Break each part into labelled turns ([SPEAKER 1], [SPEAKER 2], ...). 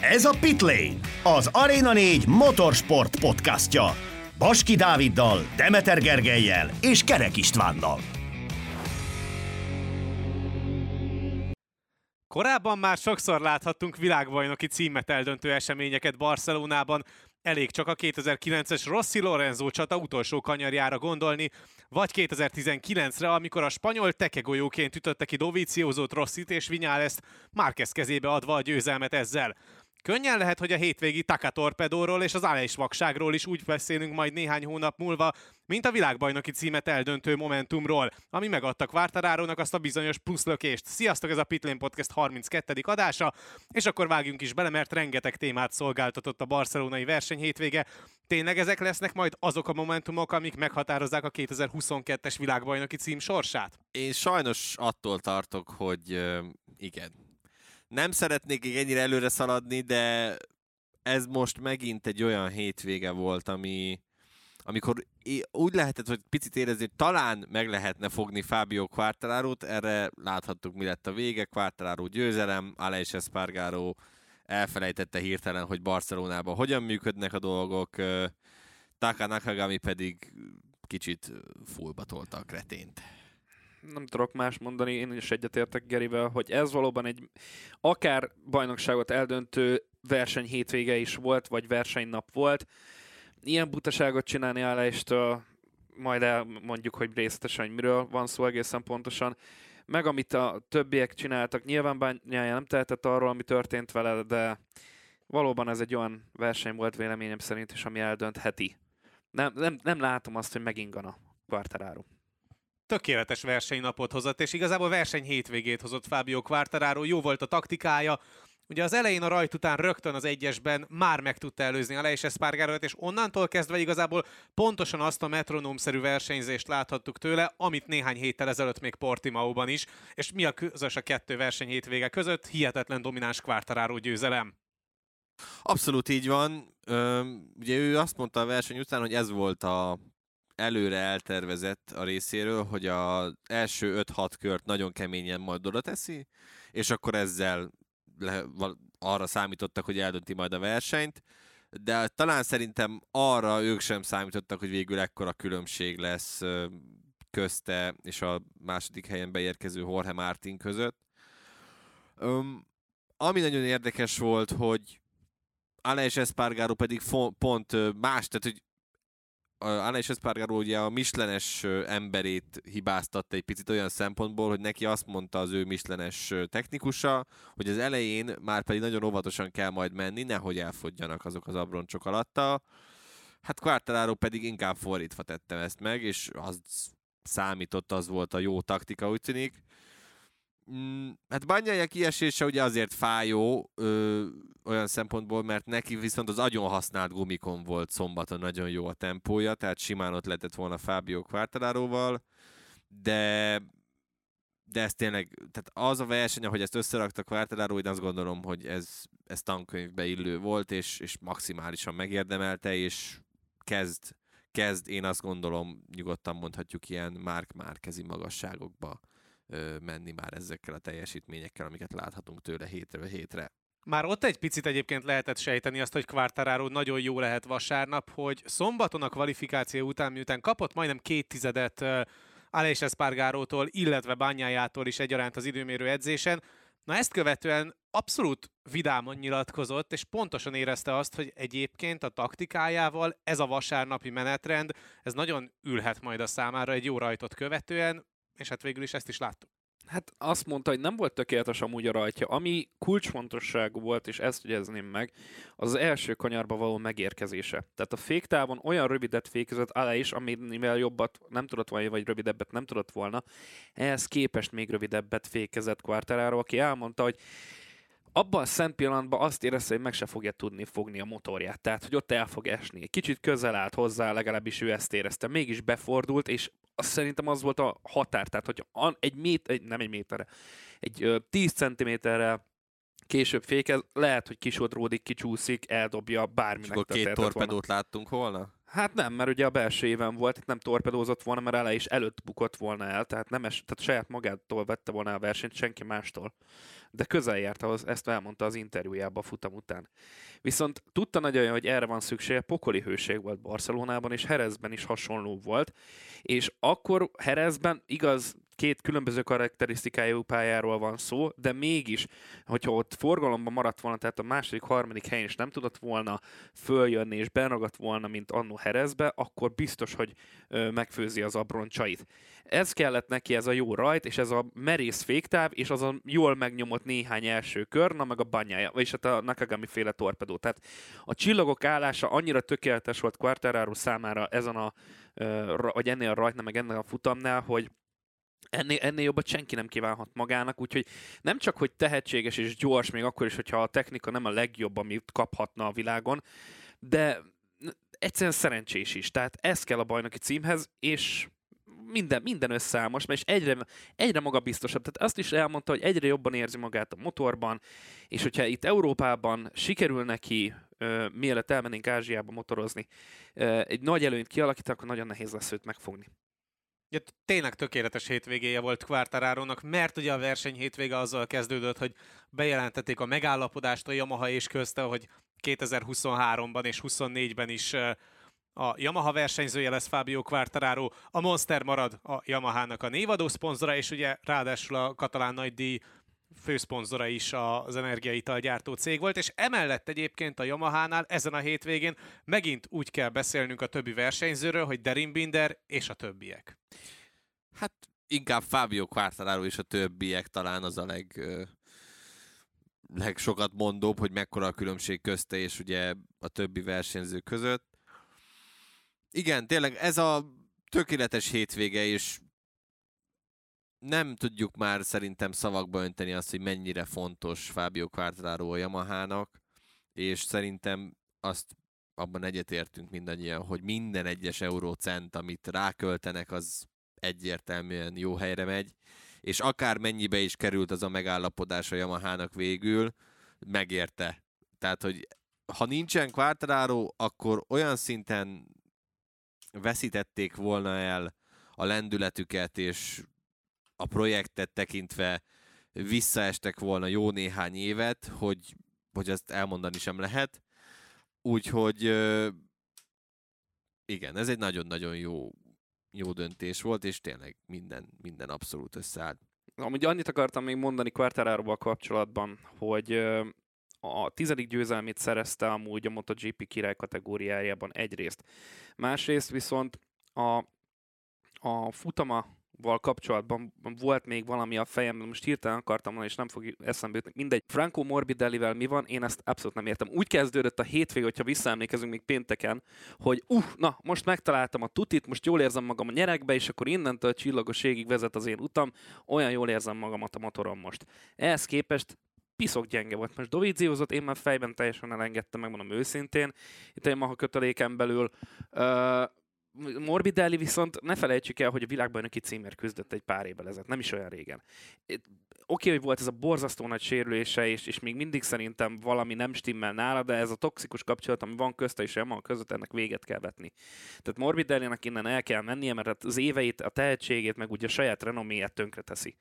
[SPEAKER 1] Ez a Pitlane, az Arena 4 motorsport podcastja. Baski Dáviddal, Demeter Gergelyel és Kerek Istvánnal.
[SPEAKER 2] Korábban már sokszor láthattunk világbajnoki címet eldöntő eseményeket Barcelonában, elég csak a 2009-es Rossi Lorenzo csata utolsó kanyarjára gondolni, vagy 2019-re, amikor a spanyol tekegolyóként ütötte ki Doviziozót, Rossit és Vinyáleszt, Márquez kezébe adva a győzelmet ezzel. Könnyen lehet, hogy a hétvégi Taka Torpedóról és az Aleix vakságról is úgy beszélünk majd néhány hónap múlva, mint a világbajnoki címet eldöntő Momentumról, ami megadta Quartararónak azt a bizonyos pluszlökést. Sziasztok, ez a Pitlane Podcast 32. adása, és akkor vágjunk is bele, mert rengeteg témát szolgáltatott a barcelonai verseny hétvége. Tényleg ezek lesznek majd azok a momentumok, amik meghatározzák a 2022-es világbajnoki cím sorsát?
[SPEAKER 3] Én sajnos attól tartok, hogy igen, nem szeretnék ennyire előre szaladni, de ez most megint egy olyan hétvége volt, ami, amikor úgy lehetett, hogy picit érezni, hogy talán meg lehetne fogni Fábio quartararo erre láthattuk, mi lett a vége, Quartararo győzelem, Aleix Espargaro elfelejtette hirtelen, hogy Barcelonában hogyan működnek a dolgok, Taka Nakagami pedig kicsit fullba tolta a kretént
[SPEAKER 4] nem tudok más mondani, én is egyetértek Gerivel, hogy ez valóban egy akár bajnokságot eldöntő verseny hétvége is volt, vagy versenynap volt. Ilyen butaságot csinálni állástől, majd elmondjuk, hogy részletesen, hogy miről van szó egészen pontosan. Meg amit a többiek csináltak, nyilván bányája nem tehetett arról, ami történt vele, de valóban ez egy olyan verseny volt véleményem szerint is, ami eldöntheti. Nem, nem, nem látom azt, hogy megingana Quartararo
[SPEAKER 2] tökéletes versenynapot hozott, és igazából verseny hétvégét hozott Fábio Quartararo, jó volt a taktikája, Ugye az elején a rajt után rögtön az egyesben már meg tudta előzni a Leis Espargarót, és onnantól kezdve igazából pontosan azt a metronómszerű versenyzést láthattuk tőle, amit néhány héttel ezelőtt még Portimaóban is, és mi a közös a kettő verseny hétvége között? Hihetetlen domináns Quartararo győzelem.
[SPEAKER 3] Abszolút így van. Ugye ő azt mondta a verseny után, hogy ez volt a előre eltervezett a részéről, hogy az első 5-6 kört nagyon keményen majd oda teszi, és akkor ezzel le, arra számítottak, hogy eldönti majd a versenyt, de talán szerintem arra ők sem számítottak, hogy végül ekkora különbség lesz közte és a második helyen beérkező Jorge Martin között. Um, ami nagyon érdekes volt, hogy Aleix Espargaro pedig pont más, tehát hogy Alex Espargaro ugye a mislenes emberét hibáztatta egy picit olyan szempontból, hogy neki azt mondta az ő mislenes technikusa, hogy az elején már pedig nagyon óvatosan kell majd menni, nehogy elfogjanak azok az abroncsok alatta. Hát Quartararo pedig inkább fordítva tettem ezt meg, és az számított, az volt a jó taktika, úgy tűnik. Mm, hát Banyája kiesése ugye azért fájó ö, olyan szempontból, mert neki viszont az agyon használt gumikon volt szombaton nagyon jó a tempója, tehát simán ott lehetett volna Fábio Quartararóval, de de ez tényleg, tehát az a verseny, ahogy ezt összerakta Quartararo, én azt gondolom, hogy ez, ez tankönyvbe illő volt, és, és maximálisan megérdemelte, és kezd, kezd, én azt gondolom, nyugodtan mondhatjuk ilyen Mark Márkezi magasságokba menni már ezekkel a teljesítményekkel, amiket láthatunk tőle hétre hétre.
[SPEAKER 2] Már ott egy picit egyébként lehetett sejteni azt, hogy Quartararo nagyon jó lehet vasárnap, hogy szombaton a kvalifikáció után, miután kapott majdnem két tizedet Aleix Espargarótól, illetve Bányájától is egyaránt az időmérő edzésen, Na ezt követően abszolút vidáman nyilatkozott, és pontosan érezte azt, hogy egyébként a taktikájával ez a vasárnapi menetrend, ez nagyon ülhet majd a számára egy jó rajtot követően, és hát végül is ezt is láttuk.
[SPEAKER 4] Hát azt mondta, hogy nem volt tökéletes amúgy a rajtja. Ami kulcsfontosságú volt, és ezt jegyezném meg, az az első kanyarba való megérkezése. Tehát a féktávon olyan rövidet fékezett alá is, amivel jobbat nem tudott volna, vagy rövidebbet nem tudott volna. Ehhez képest még rövidebbet fékezett Quartararo, aki elmondta, hogy abban a szent pillanatban azt érezte, hogy meg se fogja tudni fogni a motorját, tehát hogy ott el fog esni. Kicsit közel állt hozzá, legalábbis ő ezt érezte. Mégis befordult, és azt szerintem az volt a határ, tehát hogy egy méter, egy, nem egy méterre, egy ö, 10 centiméterre később fékez, lehet, hogy kisodródik, kicsúszik, eldobja, bármi
[SPEAKER 3] És akkor két torpedót volna. láttunk volna?
[SPEAKER 4] Hát nem, mert ugye a belső éven volt, itt nem torpedózott volna, mert ele is előtt bukott volna el, tehát, nem es, tehát saját magától vette volna a versenyt, senki mástól. De közel járt ahhoz, ezt elmondta az interjújában futam után. Viszont tudta nagyon, hogy erre van szüksége, pokoli hőség volt Barcelonában, és Herezben is hasonló volt, és akkor Herezben igaz, két különböző karakterisztikájú pályáról van szó, de mégis, hogyha ott forgalomban maradt volna, tehát a második, harmadik helyen is nem tudott volna följönni és benragadt volna, mint annó Herezbe, akkor biztos, hogy ö, megfőzi az abroncsait. Ez kellett neki, ez a jó rajt, és ez a merész féktáv, és az a jól megnyomott néhány első kör, na meg a banyája, vagyis hát a Nakagami féle torpedó. Tehát a csillagok állása annyira tökéletes volt Quartararo számára ezen a, vagy ennél a rajtnál, meg ennél a futamnál, hogy ennél, ennél jobbat senki nem kívánhat magának, úgyhogy nem csak, hogy tehetséges és gyors, még akkor is, hogyha a technika nem a legjobb, amit kaphatna a világon, de egyszerűen szerencsés is. Tehát ez kell a bajnoki címhez, és minden, minden összeáll most, és egyre, egyre magabiztosabb. Tehát azt is elmondta, hogy egyre jobban érzi magát a motorban, és hogyha itt Európában sikerül neki, uh, mielőtt elmennénk Ázsiába motorozni, uh, egy nagy előnyt kialakítani, akkor nagyon nehéz lesz őt megfogni.
[SPEAKER 2] Ja, tényleg tökéletes hétvégéje volt Quartararónak, mert ugye a verseny hétvége azzal kezdődött, hogy bejelentették a megállapodást a Yamaha és közte, hogy 2023-ban és 24-ben is a Yamaha versenyzője lesz Fábio Quartararo, a Monster marad a Yamahának a névadó szponzora, és ugye ráadásul a katalán nagydíj főszponzora is az energiaital gyártó cég volt, és emellett egyébként a Yamahánál ezen a hétvégén megint úgy kell beszélnünk a többi versenyzőről, hogy Derin Binder és a többiek.
[SPEAKER 3] Hát inkább Fábio Quartararo és a többiek talán az a leg, legsokat mondóbb, hogy mekkora a különbség közte és ugye a többi versenyző között. Igen, tényleg ez a tökéletes hétvége, és nem tudjuk már szerintem szavakba önteni azt, hogy mennyire fontos Fábio Quartararo a Yamahának, és szerintem azt abban egyetértünk mindannyian, hogy minden egyes eurócent, amit ráköltenek, az egyértelműen jó helyre megy, és akár mennyibe is került az a megállapodás a Yamahának végül, megérte. Tehát, hogy ha nincsen Quartararo, akkor olyan szinten veszítették volna el a lendületüket, és a projektet tekintve visszaestek volna jó néhány évet, hogy, hogy ezt elmondani sem lehet. Úgyhogy igen, ez egy nagyon-nagyon jó, jó döntés volt, és tényleg minden, minden abszolút összeállt.
[SPEAKER 4] Amúgy annyit akartam még mondani Quartararoval kapcsolatban, hogy a tizedik győzelmét szerezte amúgy a MotoGP király kategóriájában egyrészt. Másrészt viszont a, a futama val kapcsolatban volt még valami a fejemben, most hirtelen akartam mondani, és nem fog eszembe jutni. Mindegy. Franco Morbidellivel mi van, én ezt abszolút nem értem. Úgy kezdődött a hétvég, hogyha visszaemlékezünk még pénteken, hogy uh, na, most megtaláltam a tutit, most jól érzem magam a nyerekbe, és akkor innentől a csillagos égig vezet az én utam, olyan jól érzem magamat a motoron most. Ehhez képest piszok gyenge volt. Most Doviziozott, én már fejben teljesen elengedtem, megmondom őszintén. Itt egy maha köteléken belül. Uh, Morbidelli viszont ne felejtsük el, hogy a világbajnoki címért küzdött egy pár évvel ezelőtt, nem is olyan régen. Oké, okay, hogy volt ez a borzasztó nagy sérülése, és, és még mindig szerintem valami nem stimmel nála, de ez a toxikus kapcsolat, ami van közte és Emma között, ennek véget kell vetni. Tehát Morbidelli-nek innen el kell mennie, mert hát az éveit, a tehetségét, meg ugye a saját renoméját tönkre teszi.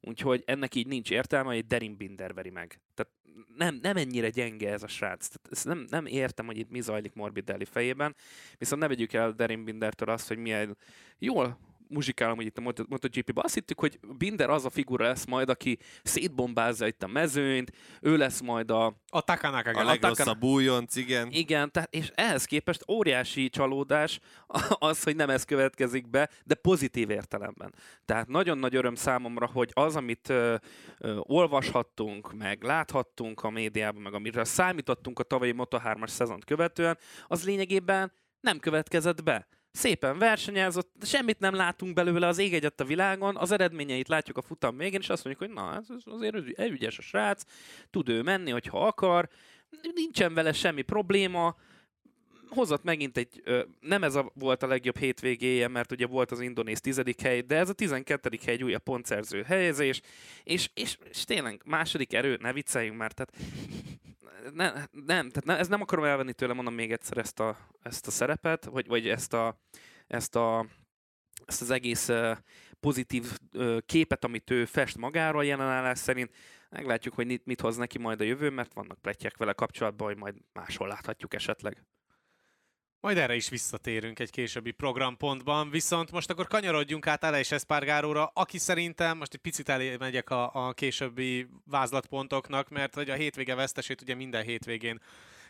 [SPEAKER 4] Úgyhogy ennek így nincs értelme, hogy Derin Binder veri meg. Tehát nem, nem ennyire gyenge ez a srác. Tehát ezt nem, nem értem, hogy itt mi zajlik Morbidelli fejében. Viszont ne vegyük el Derin Bindertől azt, hogy milyen jól muzsikálom, hogy itt a MotoGP-ben. Azt hittük, hogy Binder az a figura lesz majd, aki szétbombázza itt a mezőnyt, ő lesz majd a...
[SPEAKER 2] A Takanaka.
[SPEAKER 3] A, a legrosszabb újonc, igen.
[SPEAKER 4] Igen, tehát, és ehhez képest óriási csalódás az, hogy nem ez következik be, de pozitív értelemben. Tehát nagyon nagy öröm számomra, hogy az, amit ö, ö, olvashattunk, meg láthattunk a médiában, meg amire számítottunk a tavalyi Moto3-as szezont követően, az lényegében nem következett be szépen versenyezett, de semmit nem látunk belőle az ég egyet a világon, az eredményeit látjuk a futam végén, és azt mondjuk, hogy na, ez azért ügyes a srác, tud ő menni, hogyha akar, nincsen vele semmi probléma, hozott megint egy, nem ez a, volt a legjobb hétvégéje, mert ugye volt az indonéz tizedik hely, de ez a tizenkettedik hely egy újabb pontszerző helyezés, és, és, és tényleg második erő, ne vicceljünk már, tehát ne, nem, tehát ne, ez nem akarom elvenni tőle, mondom még egyszer ezt a, ezt a szerepet, vagy, vagy ezt, a, ezt, a, ezt az egész pozitív képet, amit ő fest magáról jelenállás szerint. Meglátjuk, hogy mit, mit hoz neki majd a jövő, mert vannak pletyek vele kapcsolatban, hogy majd máshol láthatjuk esetleg.
[SPEAKER 2] Majd erre is visszatérünk egy későbbi programpontban, viszont most akkor kanyarodjunk át Aleix Espargaróra, aki szerintem, most egy picit elé megyek a, a későbbi vázlatpontoknak, mert hogy a hétvége vesztesét ugye minden hétvégén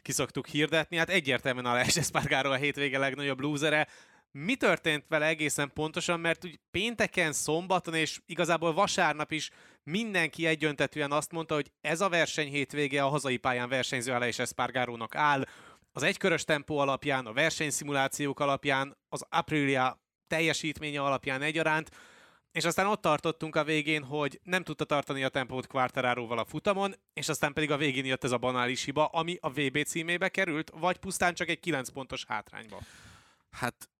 [SPEAKER 2] kiszoktuk hirdetni, hát egyértelműen Aleix Espargaró a hétvége legnagyobb lúzere, mi történt vele egészen pontosan, mert úgy pénteken, szombaton és igazából vasárnap is mindenki egyöntetően azt mondta, hogy ez a verseny hétvége a hazai pályán versenyző Aleix Espargarónak áll, az egykörös tempó alapján, a versenyszimulációk alapján, az Aprilia teljesítménye alapján egyaránt, és aztán ott tartottunk a végén, hogy nem tudta tartani a tempót Quartararóval a futamon, és aztán pedig a végén jött ez a banális hiba, ami a VB címébe került, vagy pusztán csak egy 9 pontos hátrányba.
[SPEAKER 3] Hát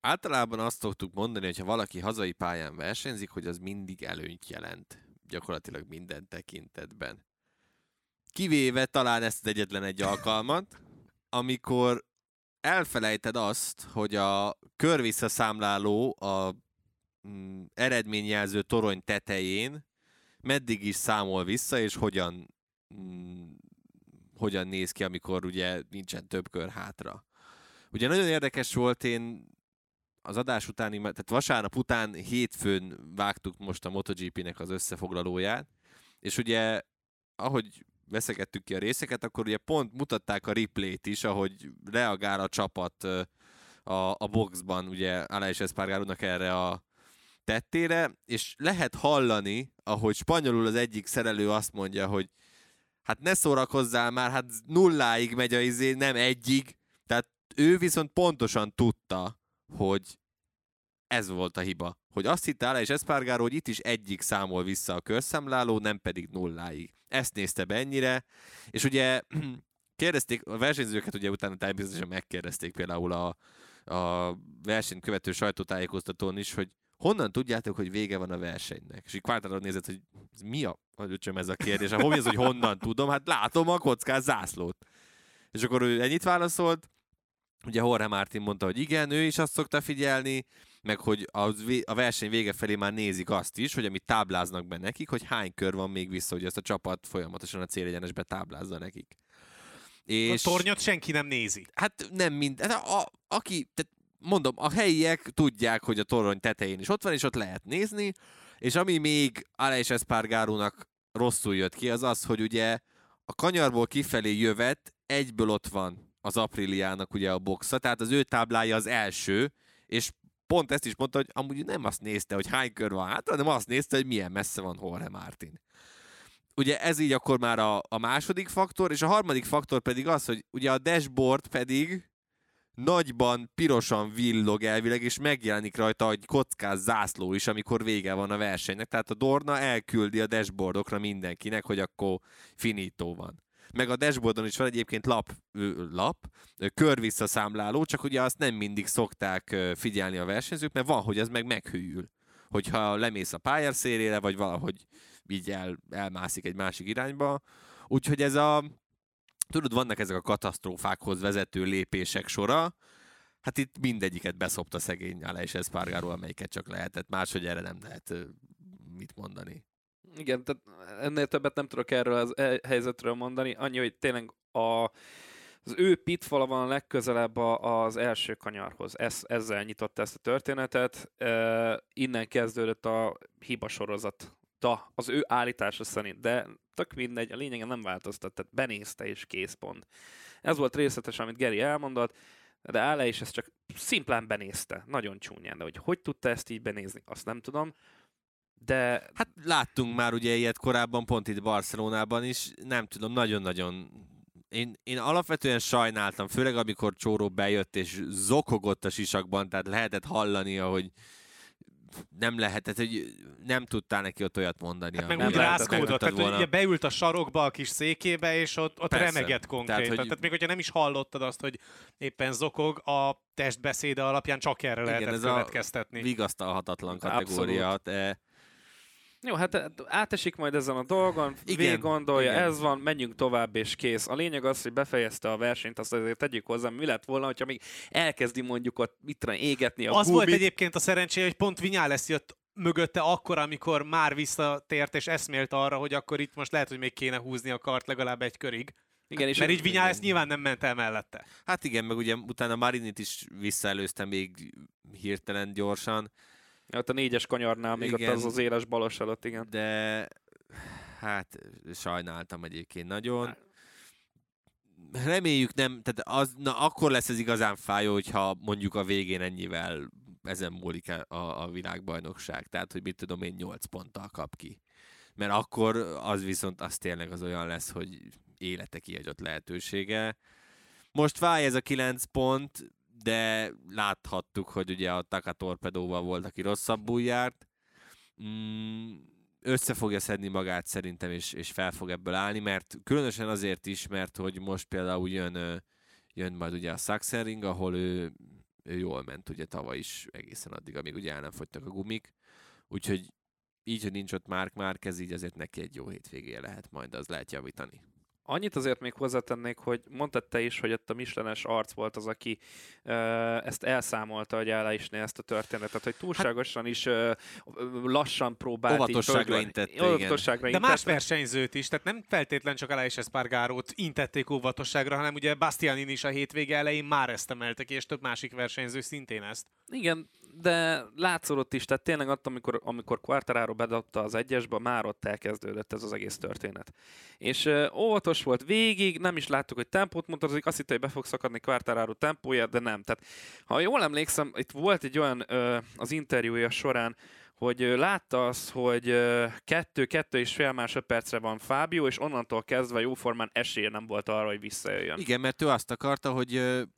[SPEAKER 3] általában azt szoktuk mondani, hogy ha valaki hazai pályán versenyzik, hogy az mindig előnyt jelent. Gyakorlatilag minden tekintetben. Kivéve talán ezt az egyetlen egy alkalmat, amikor elfelejted azt, hogy a körvisszaszámláló a mm, eredményjelző torony tetején meddig is számol vissza, és hogyan, mm, hogyan néz ki, amikor ugye nincsen több kör hátra. Ugye nagyon érdekes volt, én az adás utáni, tehát vasárnap után hétfőn vágtuk most a MotoGP-nek az összefoglalóját, és ugye ahogy veszegettük ki a részeket, akkor ugye pont mutatták a replayt is, ahogy reagál a csapat a, a boxban, ugye Aleix Espargarónak erre a tettére, és lehet hallani, ahogy spanyolul az egyik szerelő azt mondja, hogy hát ne szórakozzál már, hát nulláig megy a izé, nem egyig. Tehát ő viszont pontosan tudta, hogy ez volt a hiba. Hogy azt hitte Aleix Espargaró, hogy itt is egyik számol vissza a körszámláló, nem pedig nulláig ezt nézte be ennyire, és ugye kérdezték, a versenyzőket ugye utána természetesen megkérdezték például a, a versenyt követő sajtótájékoztatón is, hogy honnan tudjátok, hogy vége van a versenynek? És így Quartararo nézett, hogy mi a, hogy ez a kérdés, hát hogy ez, hogy honnan tudom? Hát látom a kockás zászlót. És akkor ő ennyit válaszolt, ugye Jorge Martin mondta, hogy igen, ő is azt szokta figyelni, meg hogy a verseny vége felé már nézik azt is, hogy amit tábláznak be nekik, hogy hány kör van még vissza, hogy ezt a csapat folyamatosan a célegyenesbe táblázza nekik.
[SPEAKER 2] És... A tornyot senki nem nézi.
[SPEAKER 3] Hát nem mind. Hát a, a, aki, tehát mondom, a helyiek tudják, hogy a torony tetején is ott van, és ott lehet nézni, és ami még Aleix Espargarónak rosszul jött ki, az az, hogy ugye a kanyarból kifelé jövet, egyből ott van az Apriliának ugye a boxa, tehát az ő táblája az első, és pont ezt is mondta, hogy amúgy nem azt nézte, hogy hány kör van hátra, hanem azt nézte, hogy milyen messze van Jorge Martin. Ugye ez így akkor már a, a második faktor, és a harmadik faktor pedig az, hogy ugye a dashboard pedig nagyban pirosan villog elvileg, és megjelenik rajta egy kockás zászló is, amikor vége van a versenynek. Tehát a Dorna elküldi a dashboardokra mindenkinek, hogy akkor finító van meg a dashboardon is van egyébként lap, lap körvisszaszámláló, csak ugye azt nem mindig szokták figyelni a versenyzők, mert van, hogy ez meg meghűl. Hogyha lemész a pályaszérére, vagy valahogy így el, elmászik egy másik irányba. Úgyhogy ez a, tudod, vannak ezek a katasztrófákhoz vezető lépések sora, hát itt mindegyiket beszopta szegény Aleix Espargaró, amelyiket csak lehetett. Máshogy erre nem lehet mit mondani.
[SPEAKER 4] Igen, tehát ennél többet nem tudok erről az e- helyzetről mondani. Annyi, hogy tényleg a, az ő pitfala van a legközelebb az első kanyarhoz. Ez, ezzel nyitott ezt a történetet. E, innen kezdődött a hiba sorozat. Da, az ő állítása szerint, de tök mindegy, a lényegen nem változtat, tehát benézte és készpont. Ez volt részletes, amit Geri elmondott, de Ále is ezt csak szimplán benézte, nagyon csúnyán, de hogy hogy tudta ezt így benézni, azt nem tudom. De...
[SPEAKER 3] Hát láttunk már ugye ilyet korábban, pont itt Barcelonában is, nem tudom, nagyon-nagyon én, én alapvetően sajnáltam, főleg amikor Csóró bejött és zokogott a sisakban, tehát lehetett hallania, hogy nem lehetett, hogy nem tudtál neki ott olyat mondani.
[SPEAKER 2] Hát meg úgy rázkódott, tehát volna. ugye beült a sarokba a kis székébe, és ott, ott remegett konkrétan. Tehát, hogy... tehát még hogyha nem is hallottad azt, hogy éppen zokog, a testbeszéde alapján csak erre Igen, lehetett ez következtetni.
[SPEAKER 3] a vigasztalhatatlan kategória. Abszolút.
[SPEAKER 4] Jó, hát eh, átesik majd ezen a dolgon,
[SPEAKER 3] Igen,
[SPEAKER 4] végig gondolja,
[SPEAKER 3] igen.
[SPEAKER 4] ez van, menjünk tovább és kész. A lényeg az, hogy befejezte a versenyt, azt azért tegyük hozzá, mi lett volna, hogyha még elkezdi mondjuk ott mit tudom, égetni a
[SPEAKER 2] Az volt egyébként a szerencséje, hogy pont Vinyales jött mögötte akkor, amikor már visszatért és eszmélt arra, hogy akkor itt most lehet, hogy még kéne húzni a kart legalább egy körig.
[SPEAKER 4] Igen, és
[SPEAKER 2] Mert így Vinyales nyilván nem ment el mellette.
[SPEAKER 3] Hát igen, meg ugye utána Marinit is visszaelőzte még hirtelen gyorsan,
[SPEAKER 4] ott a négyes kanyarnál még
[SPEAKER 3] Igen.
[SPEAKER 4] ott az az éles balos előtt, igen.
[SPEAKER 3] de hát sajnáltam egyébként nagyon. Reméljük nem, tehát az, na akkor lesz ez igazán fájó, hogyha mondjuk a végén ennyivel ezen múlik a, a, világbajnokság. Tehát, hogy mit tudom én, 8 ponttal kap ki. Mert akkor az viszont az tényleg az olyan lesz, hogy élete kihagyott lehetősége. Most fáj ez a 9 pont, de láthattuk, hogy ugye a Taka Torpedóval volt, aki rosszabbul járt. Mm, össze fogja szedni magát szerintem, és, és fel fog ebből állni, mert különösen azért is, mert hogy most például jön, jön majd ugye a Sachsenring, ahol ő, ő jól ment ugye tavaly is egészen addig, amíg ugye el nem fogytak a gumik. Úgyhogy így, hogy nincs ott Mark Márquez, így azért neki egy jó hétvégéje lehet majd, az lehet javítani.
[SPEAKER 4] Annyit azért még hozzátennék, hogy mondtad te is, hogy ott a Michelenes arc volt az, aki ö, ezt elszámolta, hogy elleisné ezt a történetet, hogy túlságosan is ö, lassan próbált
[SPEAKER 3] Óvatosságra intette, igen.
[SPEAKER 4] Óvatosságra
[SPEAKER 2] De más versenyzőt is, tehát nem feltétlen csak Aleix Espargarót intették óvatosságra, hanem ugye Bastianin is a hétvége elején már ezt emelte ki, és több másik versenyző szintén ezt.
[SPEAKER 4] Igen, de látszódott is, tehát tényleg ott, amikor, amikor Quartararo bedobta az egyesbe, már ott elkezdődött ez az egész történet. És uh, óvatos volt végig, nem is láttuk, hogy tempót mutatózik, azt hitte, hogy be fog szakadni Quartararo tempója, de nem. Tehát, ha jól emlékszem, itt volt egy olyan uh, az interjúja során, hogy látta azt, hogy ö, kettő, kettő és fél másodpercre van Fábio, és onnantól kezdve jóformán esélye nem volt arra, hogy visszajöjjön.
[SPEAKER 3] Igen, mert ő azt akarta, hogy ő,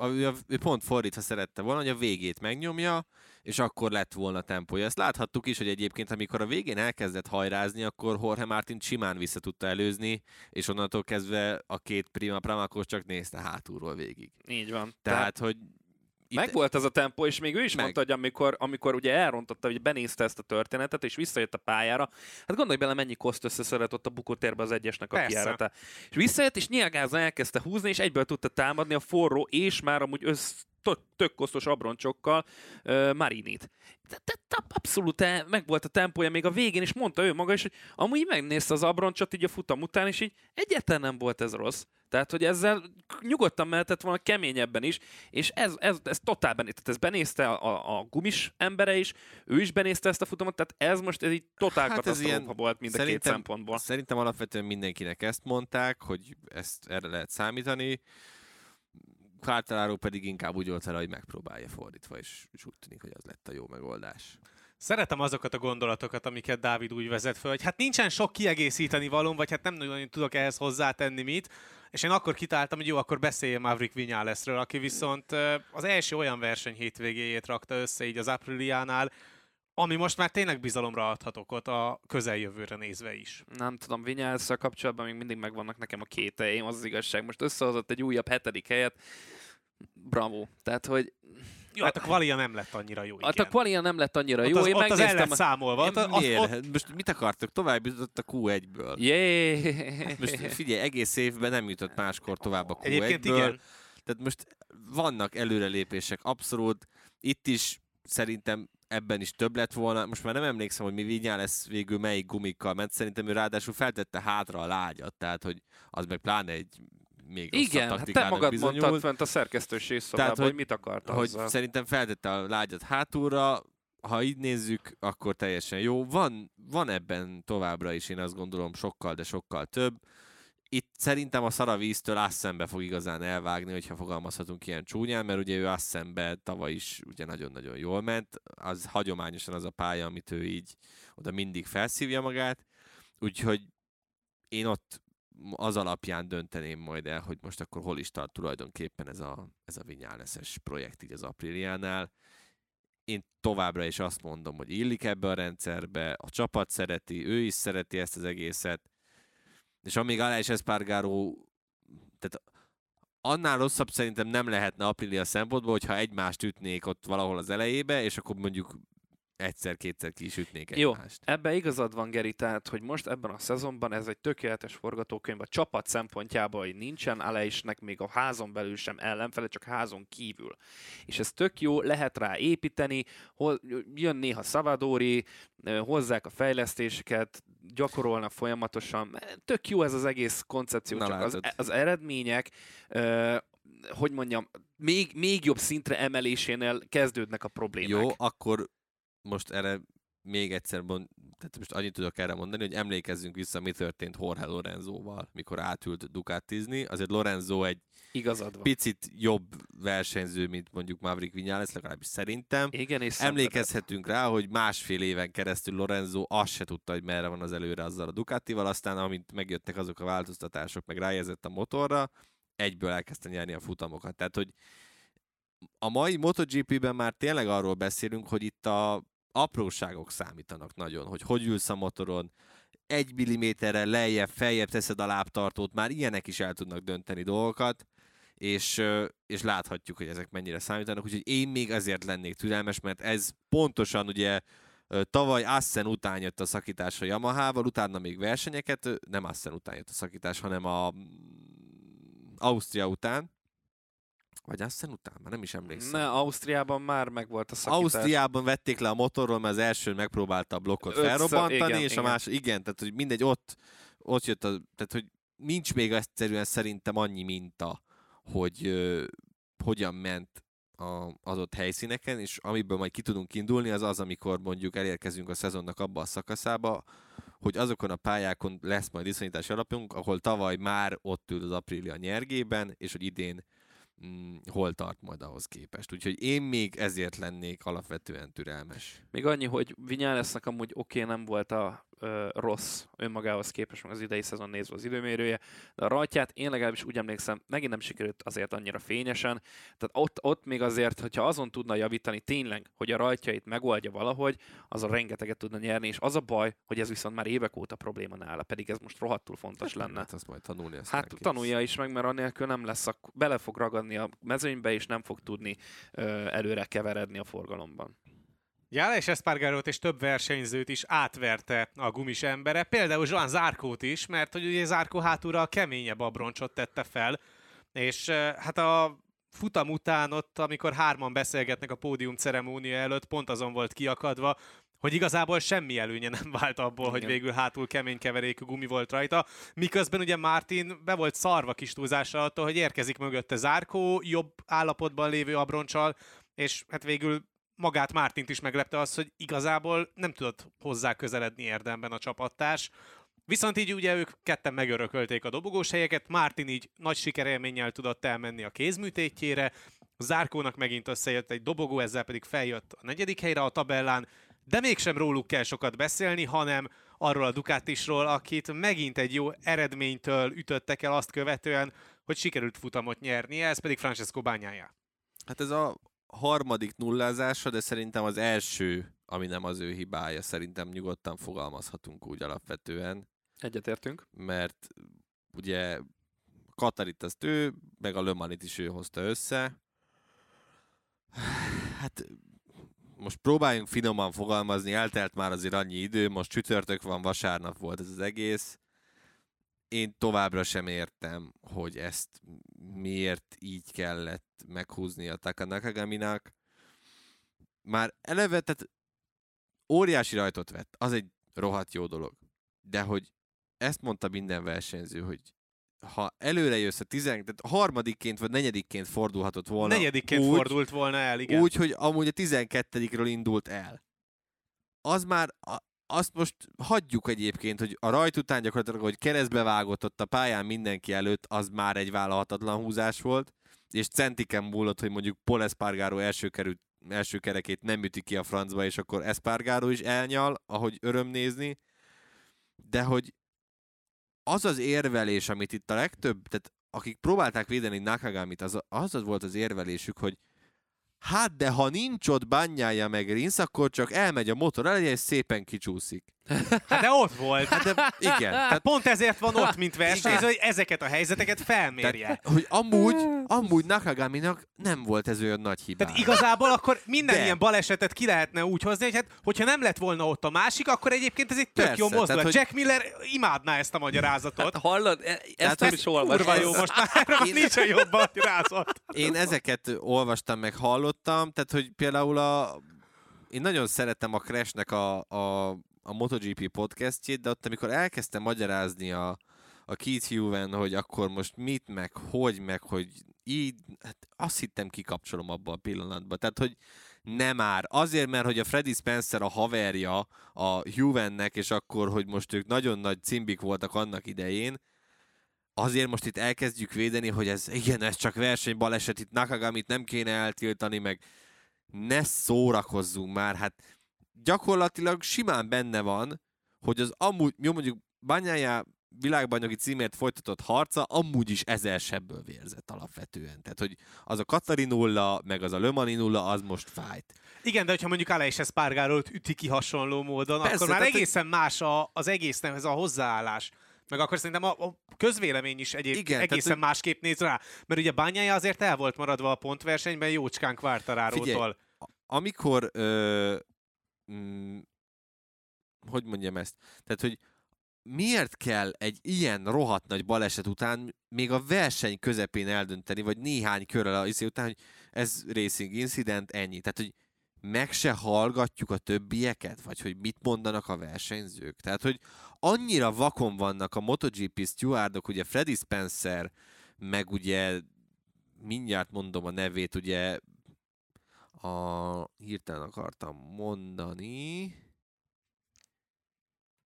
[SPEAKER 3] pont fordítva szerette volna, hogy a végét megnyomja, és akkor lett volna tempója. Ezt láthattuk is, hogy egyébként amikor a végén elkezdett hajrázni, akkor Jorge Martin simán vissza tudta előzni, és onnantól kezdve a két prima pramakos csak nézte hátulról végig.
[SPEAKER 4] Így van.
[SPEAKER 3] Tehát, hogy itt,
[SPEAKER 4] Meg volt ez a tempó, és még ő is
[SPEAKER 3] Meg.
[SPEAKER 4] mondta, hogy amikor, amikor ugye elrontotta, hogy benézte ezt a történetet, és visszajött a pályára, hát gondolj bele, mennyi koszt összeszedett ott a bukótérbe az egyesnek a
[SPEAKER 2] Persze.
[SPEAKER 4] kiárata. És visszajött, és nyilgázva elkezdte húzni, és egyből tudta támadni a forró, és már amúgy össz, tök, tök kosztos abroncsokkal uh, Marinit. De, de, de abszolút el, meg volt a tempója még a végén, és mondta ő maga is, hogy amúgy megnézte az abroncsot így a futam után, és így egyáltalán nem volt ez rossz. Tehát, hogy ezzel nyugodtan mehetett volna keményebben is, és ez, ez, ez totál benézte. Tehát ez benézte a, a, a gumis embere is, ő is benézte ezt a futamot, tehát ez most ez így totál
[SPEAKER 3] Hát
[SPEAKER 4] katasztrófa
[SPEAKER 3] ilyen-
[SPEAKER 4] volt mind a két szempontból.
[SPEAKER 3] Szerintem alapvetően mindenkinek ezt mondták, hogy ezt erre lehet számítani. Quartararo pedig inkább úgy volt vele, hogy megpróbálja fordítva, és, és úgy tűnik, hogy az lett a jó megoldás.
[SPEAKER 2] Szeretem azokat a gondolatokat, amiket Dávid úgy vezet föl, hogy hát nincsen sok kiegészíteni valóm, vagy hát nem nagyon tudok ehhez hozzátenni mit, és én akkor kitáltam, hogy jó, akkor beszéljem Maverick Vinyalesről, aki viszont az első olyan verseny hétvégéjét rakta össze így az Apriliánál, ami most már tényleg bizalomra adhat okot a közeljövőre nézve is.
[SPEAKER 4] Nem tudom, vinyálsz kapcsolatban még mindig megvannak nekem a kételjeim, az az igazság. Most összehozott egy újabb hetedik helyet, bravo. Tehát, hogy
[SPEAKER 2] Jó, hát a kvalia nem lett annyira jó, igen.
[SPEAKER 4] hát a qualia nem lett annyira
[SPEAKER 2] ott
[SPEAKER 4] jó.
[SPEAKER 2] az,
[SPEAKER 4] Én
[SPEAKER 2] ott az el
[SPEAKER 4] megnéztem.
[SPEAKER 2] lett számolva. Ott,
[SPEAKER 3] Én miért?
[SPEAKER 2] ott,
[SPEAKER 3] Hát Most mit akartok? Tovább jutott a Q1-ből.
[SPEAKER 4] Jé!
[SPEAKER 3] Most figyelj, egész évben nem jutott máskor tovább a Q1-ből.
[SPEAKER 2] egyébként igen.
[SPEAKER 3] Tehát most vannak előrelépések, abszolút. Itt is szerintem ebben is több lett volna. Most már nem emlékszem, hogy mi Vinyá lesz végül melyik gumikkal ment. Szerintem ő ráadásul feltette hátra a lágyat, tehát hogy az meg pláne egy még
[SPEAKER 4] Igen, hát te magad
[SPEAKER 3] bizonyult.
[SPEAKER 4] mondtad fent a szerkesztőség szobában,
[SPEAKER 3] hogy-
[SPEAKER 4] hogy mit akart
[SPEAKER 3] hogy
[SPEAKER 4] azzal.
[SPEAKER 3] szerintem feltette a lágyat hátulra, ha így nézzük, akkor teljesen jó. Van, van ebben továbbra is, én azt gondolom, sokkal, de sokkal több. Itt szerintem a szaravíztől Assenbe fog igazán elvágni, hogyha fogalmazhatunk ilyen csúnyán, mert ugye ő Assenbe tavaly is ugye nagyon-nagyon jól ment. Az hagyományosan az a pálya, amit ő így oda mindig felszívja magát. Úgyhogy én ott az alapján dönteném majd el, hogy most akkor hol is tart tulajdonképpen ez a, ez a Vinyáleszes projekt így az Apriliánál. Én továbbra is azt mondom, hogy illik ebbe a rendszerbe, a csapat szereti, ő is szereti ezt az egészet, és amíg Aleix Espargaró, tehát annál rosszabb szerintem nem lehetne Aprilia szempontból, hogyha egymást ütnék ott valahol az elejébe, és akkor mondjuk egyszer-kétszer ki is ütnék
[SPEAKER 4] Jó,
[SPEAKER 3] egymást.
[SPEAKER 4] ebbe igazad van, Geri, tehát, hogy most ebben a szezonban ez egy tökéletes forgatókönyv a csapat szempontjából, hogy nincsen Aleisnek még a házon belül sem ellenfele, csak házon kívül. És ez tök jó, lehet rá építeni, hol, jön néha Szavadóri, hozzák a fejlesztéseket, gyakorolnak folyamatosan. Tök jó ez az egész koncepció,
[SPEAKER 3] Na
[SPEAKER 4] csak az,
[SPEAKER 3] látod.
[SPEAKER 4] az eredmények, hogy mondjam, még, még jobb szintre emelésénél kezdődnek a problémák.
[SPEAKER 3] Jó, akkor most erre még egyszer mond, tehát most annyit tudok erre mondani, hogy emlékezzünk vissza, mi történt Jorge Lorenzóval, mikor átült Ducatizni. Azért Lorenzo egy
[SPEAKER 4] Igazad van.
[SPEAKER 3] picit jobb versenyző, mint mondjuk Maverick Viñales, legalábbis szerintem.
[SPEAKER 4] Igen, és
[SPEAKER 3] Emlékezhetünk rá, hogy másfél éven keresztül Lorenzo azt se tudta, hogy merre van az előre azzal a Ducatival, aztán amint megjöttek azok a változtatások, meg rájezett a motorra, egyből elkezdte nyerni a futamokat. Tehát, hogy a mai MotoGP-ben már tényleg arról beszélünk, hogy itt a apróságok számítanak nagyon, hogy hogy ülsz a motoron, egy milliméterrel lejjebb, feljebb teszed a lábtartót, már ilyenek is el tudnak dönteni dolgokat, és, és láthatjuk, hogy ezek mennyire számítanak, úgyhogy én még ezért lennék türelmes, mert ez pontosan ugye tavaly Assen után jött a szakítás a Yamahával, utána még versenyeket, nem Assen után jött a szakítás, hanem a mm, Ausztria után, vagy Assen után? Már nem is emlékszem.
[SPEAKER 4] Ne, Ausztriában már megvolt a szakítás.
[SPEAKER 3] Ausztriában vették le a motorról, mert az első megpróbálta a blokkot
[SPEAKER 4] Ötször-
[SPEAKER 3] felrobbantani,
[SPEAKER 4] igen,
[SPEAKER 3] és
[SPEAKER 4] igen.
[SPEAKER 3] a másik, igen, tehát hogy mindegy, ott, ott jött, a, tehát hogy nincs még egyszerűen szerintem annyi minta, hogy ö, hogyan ment a adott helyszíneken, és amiből majd ki tudunk indulni, az az, amikor mondjuk elérkezünk a szezonnak abba a szakaszába, hogy azokon a pályákon lesz majd iszonyítási alapunk, ahol tavaly már ott ült az Aprilia nyergében, és hogy idén mm, hol tart majd ahhoz képest. Úgyhogy én még ezért lennék alapvetően türelmes.
[SPEAKER 4] Még annyi, hogy Vinyálesznek amúgy oké, okay, nem volt a ö, rossz önmagához képest, meg az idei szezon nézve az időmérője, de a rajtját én legalábbis úgy emlékszem, megint nem sikerült azért annyira fényesen, tehát ott, ott még azért, hogyha azon tudna javítani tényleg, hogy a rajtjait megoldja valahogy, az a rengeteget tudna nyerni, és az a baj, hogy ez viszont már évek óta probléma nála, pedig ez most rohadtul fontos lenne.
[SPEAKER 3] Hát azt majd tanulni. Azt
[SPEAKER 4] Hát tanulja is meg, mert annélkül nem lesz, bele fog ragadni a mezőnybe, és nem fog tudni ö, előre keveredni a forgalomban.
[SPEAKER 2] Jála és Espargarót és több versenyzőt is átverte a gumis embere, például Joan Zárkót is, mert hogy ugye Zárkó hátulra a keményebb abroncsot tette fel, és hát a futam után ott, amikor hárman beszélgetnek a pódium ceremónia előtt, pont azon volt kiakadva, hogy igazából semmi előnye nem vált abból, hogy
[SPEAKER 4] Igen.
[SPEAKER 2] végül hátul kemény keverékű gumi volt rajta, miközben ugye Martin be volt szarva kis túlzásra attól, hogy érkezik mögötte Zárkó, jobb állapotban lévő abroncsal, és hát végül magát Mártint is meglepte az, hogy igazából nem tudott hozzá közeledni érdemben a csapattárs. Viszont így ugye ők ketten megörökölték a dobogós helyeket, Mártin így nagy sikerélménnyel tudott elmenni a kézműtétjére, Zárkónak megint összejött egy dobogó, ezzel pedig feljött a negyedik helyre a tabellán, de mégsem róluk kell sokat beszélni, hanem arról a Ducatisról, akit megint egy jó eredménytől ütöttek el azt követően, hogy sikerült futamot nyernie, ez pedig Francesco Bányája.
[SPEAKER 3] Hát ez a harmadik nullázása, de szerintem az első, ami nem az ő hibája, szerintem nyugodtan fogalmazhatunk úgy alapvetően,
[SPEAKER 4] Egyetértünk.
[SPEAKER 3] mert ugye Katarit azt ő, meg a Lömanit is ő hozta össze. Hát most próbáljunk finoman fogalmazni, eltelt már azért annyi idő, most csütörtök van, vasárnap volt ez az egész. Én továbbra sem értem, hogy ezt miért így kellett meghúzni a Taka Nakagaminak. Már eleve, tehát óriási rajtot vett, az egy rohadt jó dolog. De hogy ezt mondta minden versenyző, hogy ha előre jössz a tizen, tehát harmadikként vagy negyedikként fordulhatott volna.
[SPEAKER 2] Negyedikként
[SPEAKER 3] úgy,
[SPEAKER 2] fordult volna el, igen.
[SPEAKER 3] úgy, hogy amúgy a 12-ről indult el. Az már, azt most hagyjuk egyébként, hogy a rajt után gyakorlatilag, hogy keresztbe vágott ott a pályán mindenki előtt, az már egy vállalhatatlan húzás volt, és centiken múlott, hogy mondjuk Paul Espargaro első, került, első kerekét nem üti ki a francba, és akkor Espargaro is elnyal, ahogy öröm nézni, de hogy az az érvelés, amit itt a legtöbb, tehát akik próbálták védeni Nakagamit, az, az az volt az érvelésük, hogy hát de ha nincs ott bányája meg Rinsz, akkor csak elmegy a motor elé, és szépen kicsúszik.
[SPEAKER 2] Hát de ott volt.
[SPEAKER 3] Hát de igen,
[SPEAKER 2] Hát
[SPEAKER 3] tehát,
[SPEAKER 2] pont ezért van ott, mint versenyző, hogy ezeket a helyzeteket felmérje.
[SPEAKER 3] tehát, hogy amúgy, amúgy Nakagaminak nem volt ez olyan nagy hibá.
[SPEAKER 2] Tehát igazából akkor minden
[SPEAKER 3] De.
[SPEAKER 2] ilyen balesetet ki lehetne úgy hozni, hogy hát, hogyha nem lett volna ott a másik, akkor egyébként ez egy tök
[SPEAKER 3] Persze,
[SPEAKER 2] jó mozdulat.
[SPEAKER 3] tehát, hogy-
[SPEAKER 2] Jack Miller imádná ezt a magyarázatot.
[SPEAKER 4] Hát hallod? E- Ezt
[SPEAKER 3] hogy
[SPEAKER 4] nem is olvastam.
[SPEAKER 2] Kurva jó, most már erre
[SPEAKER 3] Én-
[SPEAKER 2] nincs a jobb magyarázat.
[SPEAKER 3] Én ezeket olvastam, meg hallottam, tehát hogy például a... Én nagyon szeretem a Crashnek a, a, a MotoGP podcastjét, de ott amikor elkezdtem magyarázni a, a Keith Huven, hogy akkor most mit, meg hogy, meg hogy így, hát azt hittem kikapcsolom abba a pillanatba. Tehát, hogy nem már. Azért, mert hogy a Freddy Spencer a haverja a Juvennek, és akkor, hogy most ők nagyon nagy cimbik voltak annak idején, azért most itt elkezdjük védeni, hogy ez igen, ez csak versenybaleset, itt Nakagamit nem kéne eltiltani, meg ne szórakozzunk már, hát gyakorlatilag simán benne van, hogy az amúgy, jó mondjuk Banyája világbajnoki címért folytatott harca amúgy is ezer sebből vérzett alapvetően. Tehát, hogy az a Katari nulla, meg az a Lömani nulla, az most fájt.
[SPEAKER 2] Igen, de hogyha mondjuk Aleix Espargaró üti ki hasonló módon,
[SPEAKER 3] Persze,
[SPEAKER 2] akkor már
[SPEAKER 3] tehát,
[SPEAKER 2] egészen más a, az egésznek ez a hozzáállás. Meg akkor szerintem a, a közvélemény is egyéb
[SPEAKER 3] Igen, tehát,
[SPEAKER 2] egészen
[SPEAKER 3] hogy-
[SPEAKER 2] másképp néz rá. Mert ugye Bányája azért el volt maradva a pontversenyben jócskán.
[SPEAKER 3] Figyelj, amikor ö, mm, hogy mondjam ezt? Tehát, hogy miért kell egy ilyen rohadt nagy baleset után még a verseny közepén eldönteni, vagy néhány körrel a izé után, hogy ez racing incident, ennyi. Tehát, hogy meg se hallgatjuk a többieket, vagy hogy mit mondanak a versenyzők. Tehát, hogy annyira vakon vannak a MotoGP stewardok, ugye Freddy Spencer, meg ugye mindjárt mondom a nevét, ugye a hirtelen akartam mondani,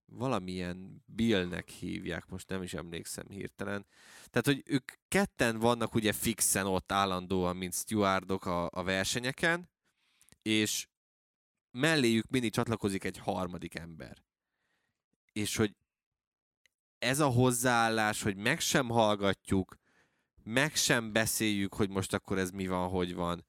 [SPEAKER 3] valamilyen Billnek hívják, most nem is emlékszem hirtelen. Tehát, hogy ők ketten vannak ugye fixen ott állandóan, mint stewardok a, a versenyeken, és melléjük mindig csatlakozik egy harmadik ember. És hogy ez a hozzáállás, hogy meg sem hallgatjuk, meg sem beszéljük, hogy most akkor ez mi van, hogy van.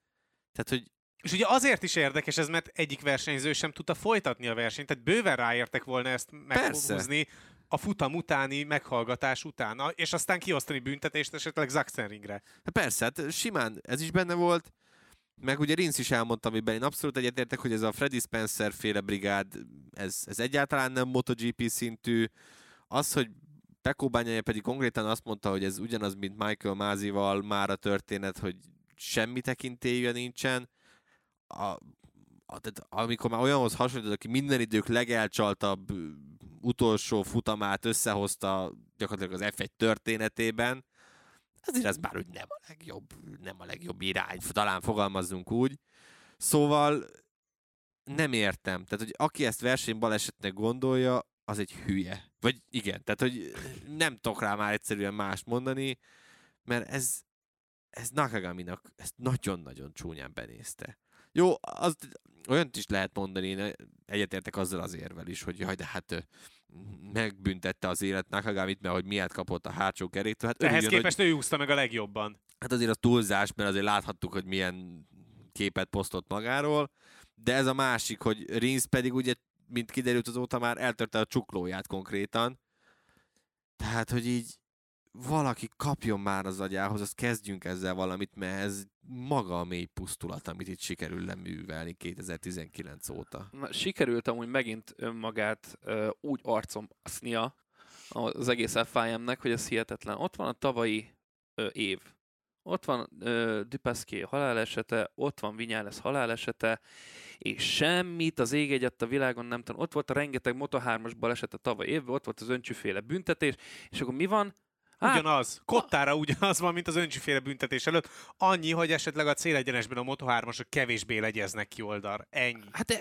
[SPEAKER 3] Tehát, hogy
[SPEAKER 2] És ugye azért is érdekes ez, mert egyik versenyző sem tudta folytatni a versenyt, tehát bőven ráértek volna ezt meghúzni a futam utáni meghallgatás után, és aztán kiosztani büntetést esetleg Sachsenringre.
[SPEAKER 3] Hát persze, hát simán ez is benne volt, meg ugye Rinsz is elmondta, amiben én abszolút egyetértek, hogy ez a Freddy Spencer féle brigád, ez, ez egyáltalán nem MotoGP szintű. Az, hogy Peko Bagnaia pedig konkrétan azt mondta, hogy ez ugyanaz, mint Michael Mázival már a történet, hogy semmi tekintélye nincsen. A, a, tehát amikor már olyanhoz hasonlított, aki minden idők legelcsaltabb utolsó futamát összehozta gyakorlatilag az F1 történetében, azért ez már úgy nem a legjobb, nem a legjobb irány, talán fogalmazzunk úgy. Szóval nem értem. Tehát, hogy aki ezt versenybalesetnek gondolja, az egy hülye. Vagy igen, tehát, hogy nem tudok rá már egyszerűen más mondani, mert ez, ez Nakagaminak ezt nagyon-nagyon csúnyán benézte. Jó, az, olyant is lehet mondani, én egyetértek azzal az érvel is, hogy jaj, de hát megbüntette az élet Nakagamit, mert hogy miért kapott a hátsó keréktől. Hát
[SPEAKER 2] Ehhez
[SPEAKER 3] örüljön,
[SPEAKER 2] képest ő úszta meg a legjobban.
[SPEAKER 3] Hát azért az túlzás, mert azért láthattuk, hogy milyen képet posztott magáról, de ez a másik, hogy Rins pedig ugye, mint kiderült azóta már eltörte a csuklóját konkrétan. Tehát, hogy így valaki kapjon már az agyához, azt kezdjünk ezzel valamit, mert ez maga a mély pusztulat, amit itt sikerül leművelni 2019 óta.
[SPEAKER 4] Na, sikerült amúgy megint önmagát ö, úgy arcomasznia az egész FIM-nek, hogy ez hihetetlen. Ott van a tavalyi ö, év. Ott van ö, Dupasquier halálesete, ott van Vinyales halálesete, és semmit az ég egyet a világon nem tudom. Ott volt a rengeteg Moto3-as baleset a tavaly évben, ott volt az öncsűféle büntetés, és akkor mi van? Hát,
[SPEAKER 2] Ugyanaz. Kottára ugyanaz van, mint az öncsiféle büntetés előtt. Annyi, hogy esetleg a célegyenesben a Moto3-asok kevésbé legyeznek ki oldal. Ennyi.
[SPEAKER 4] Hát de,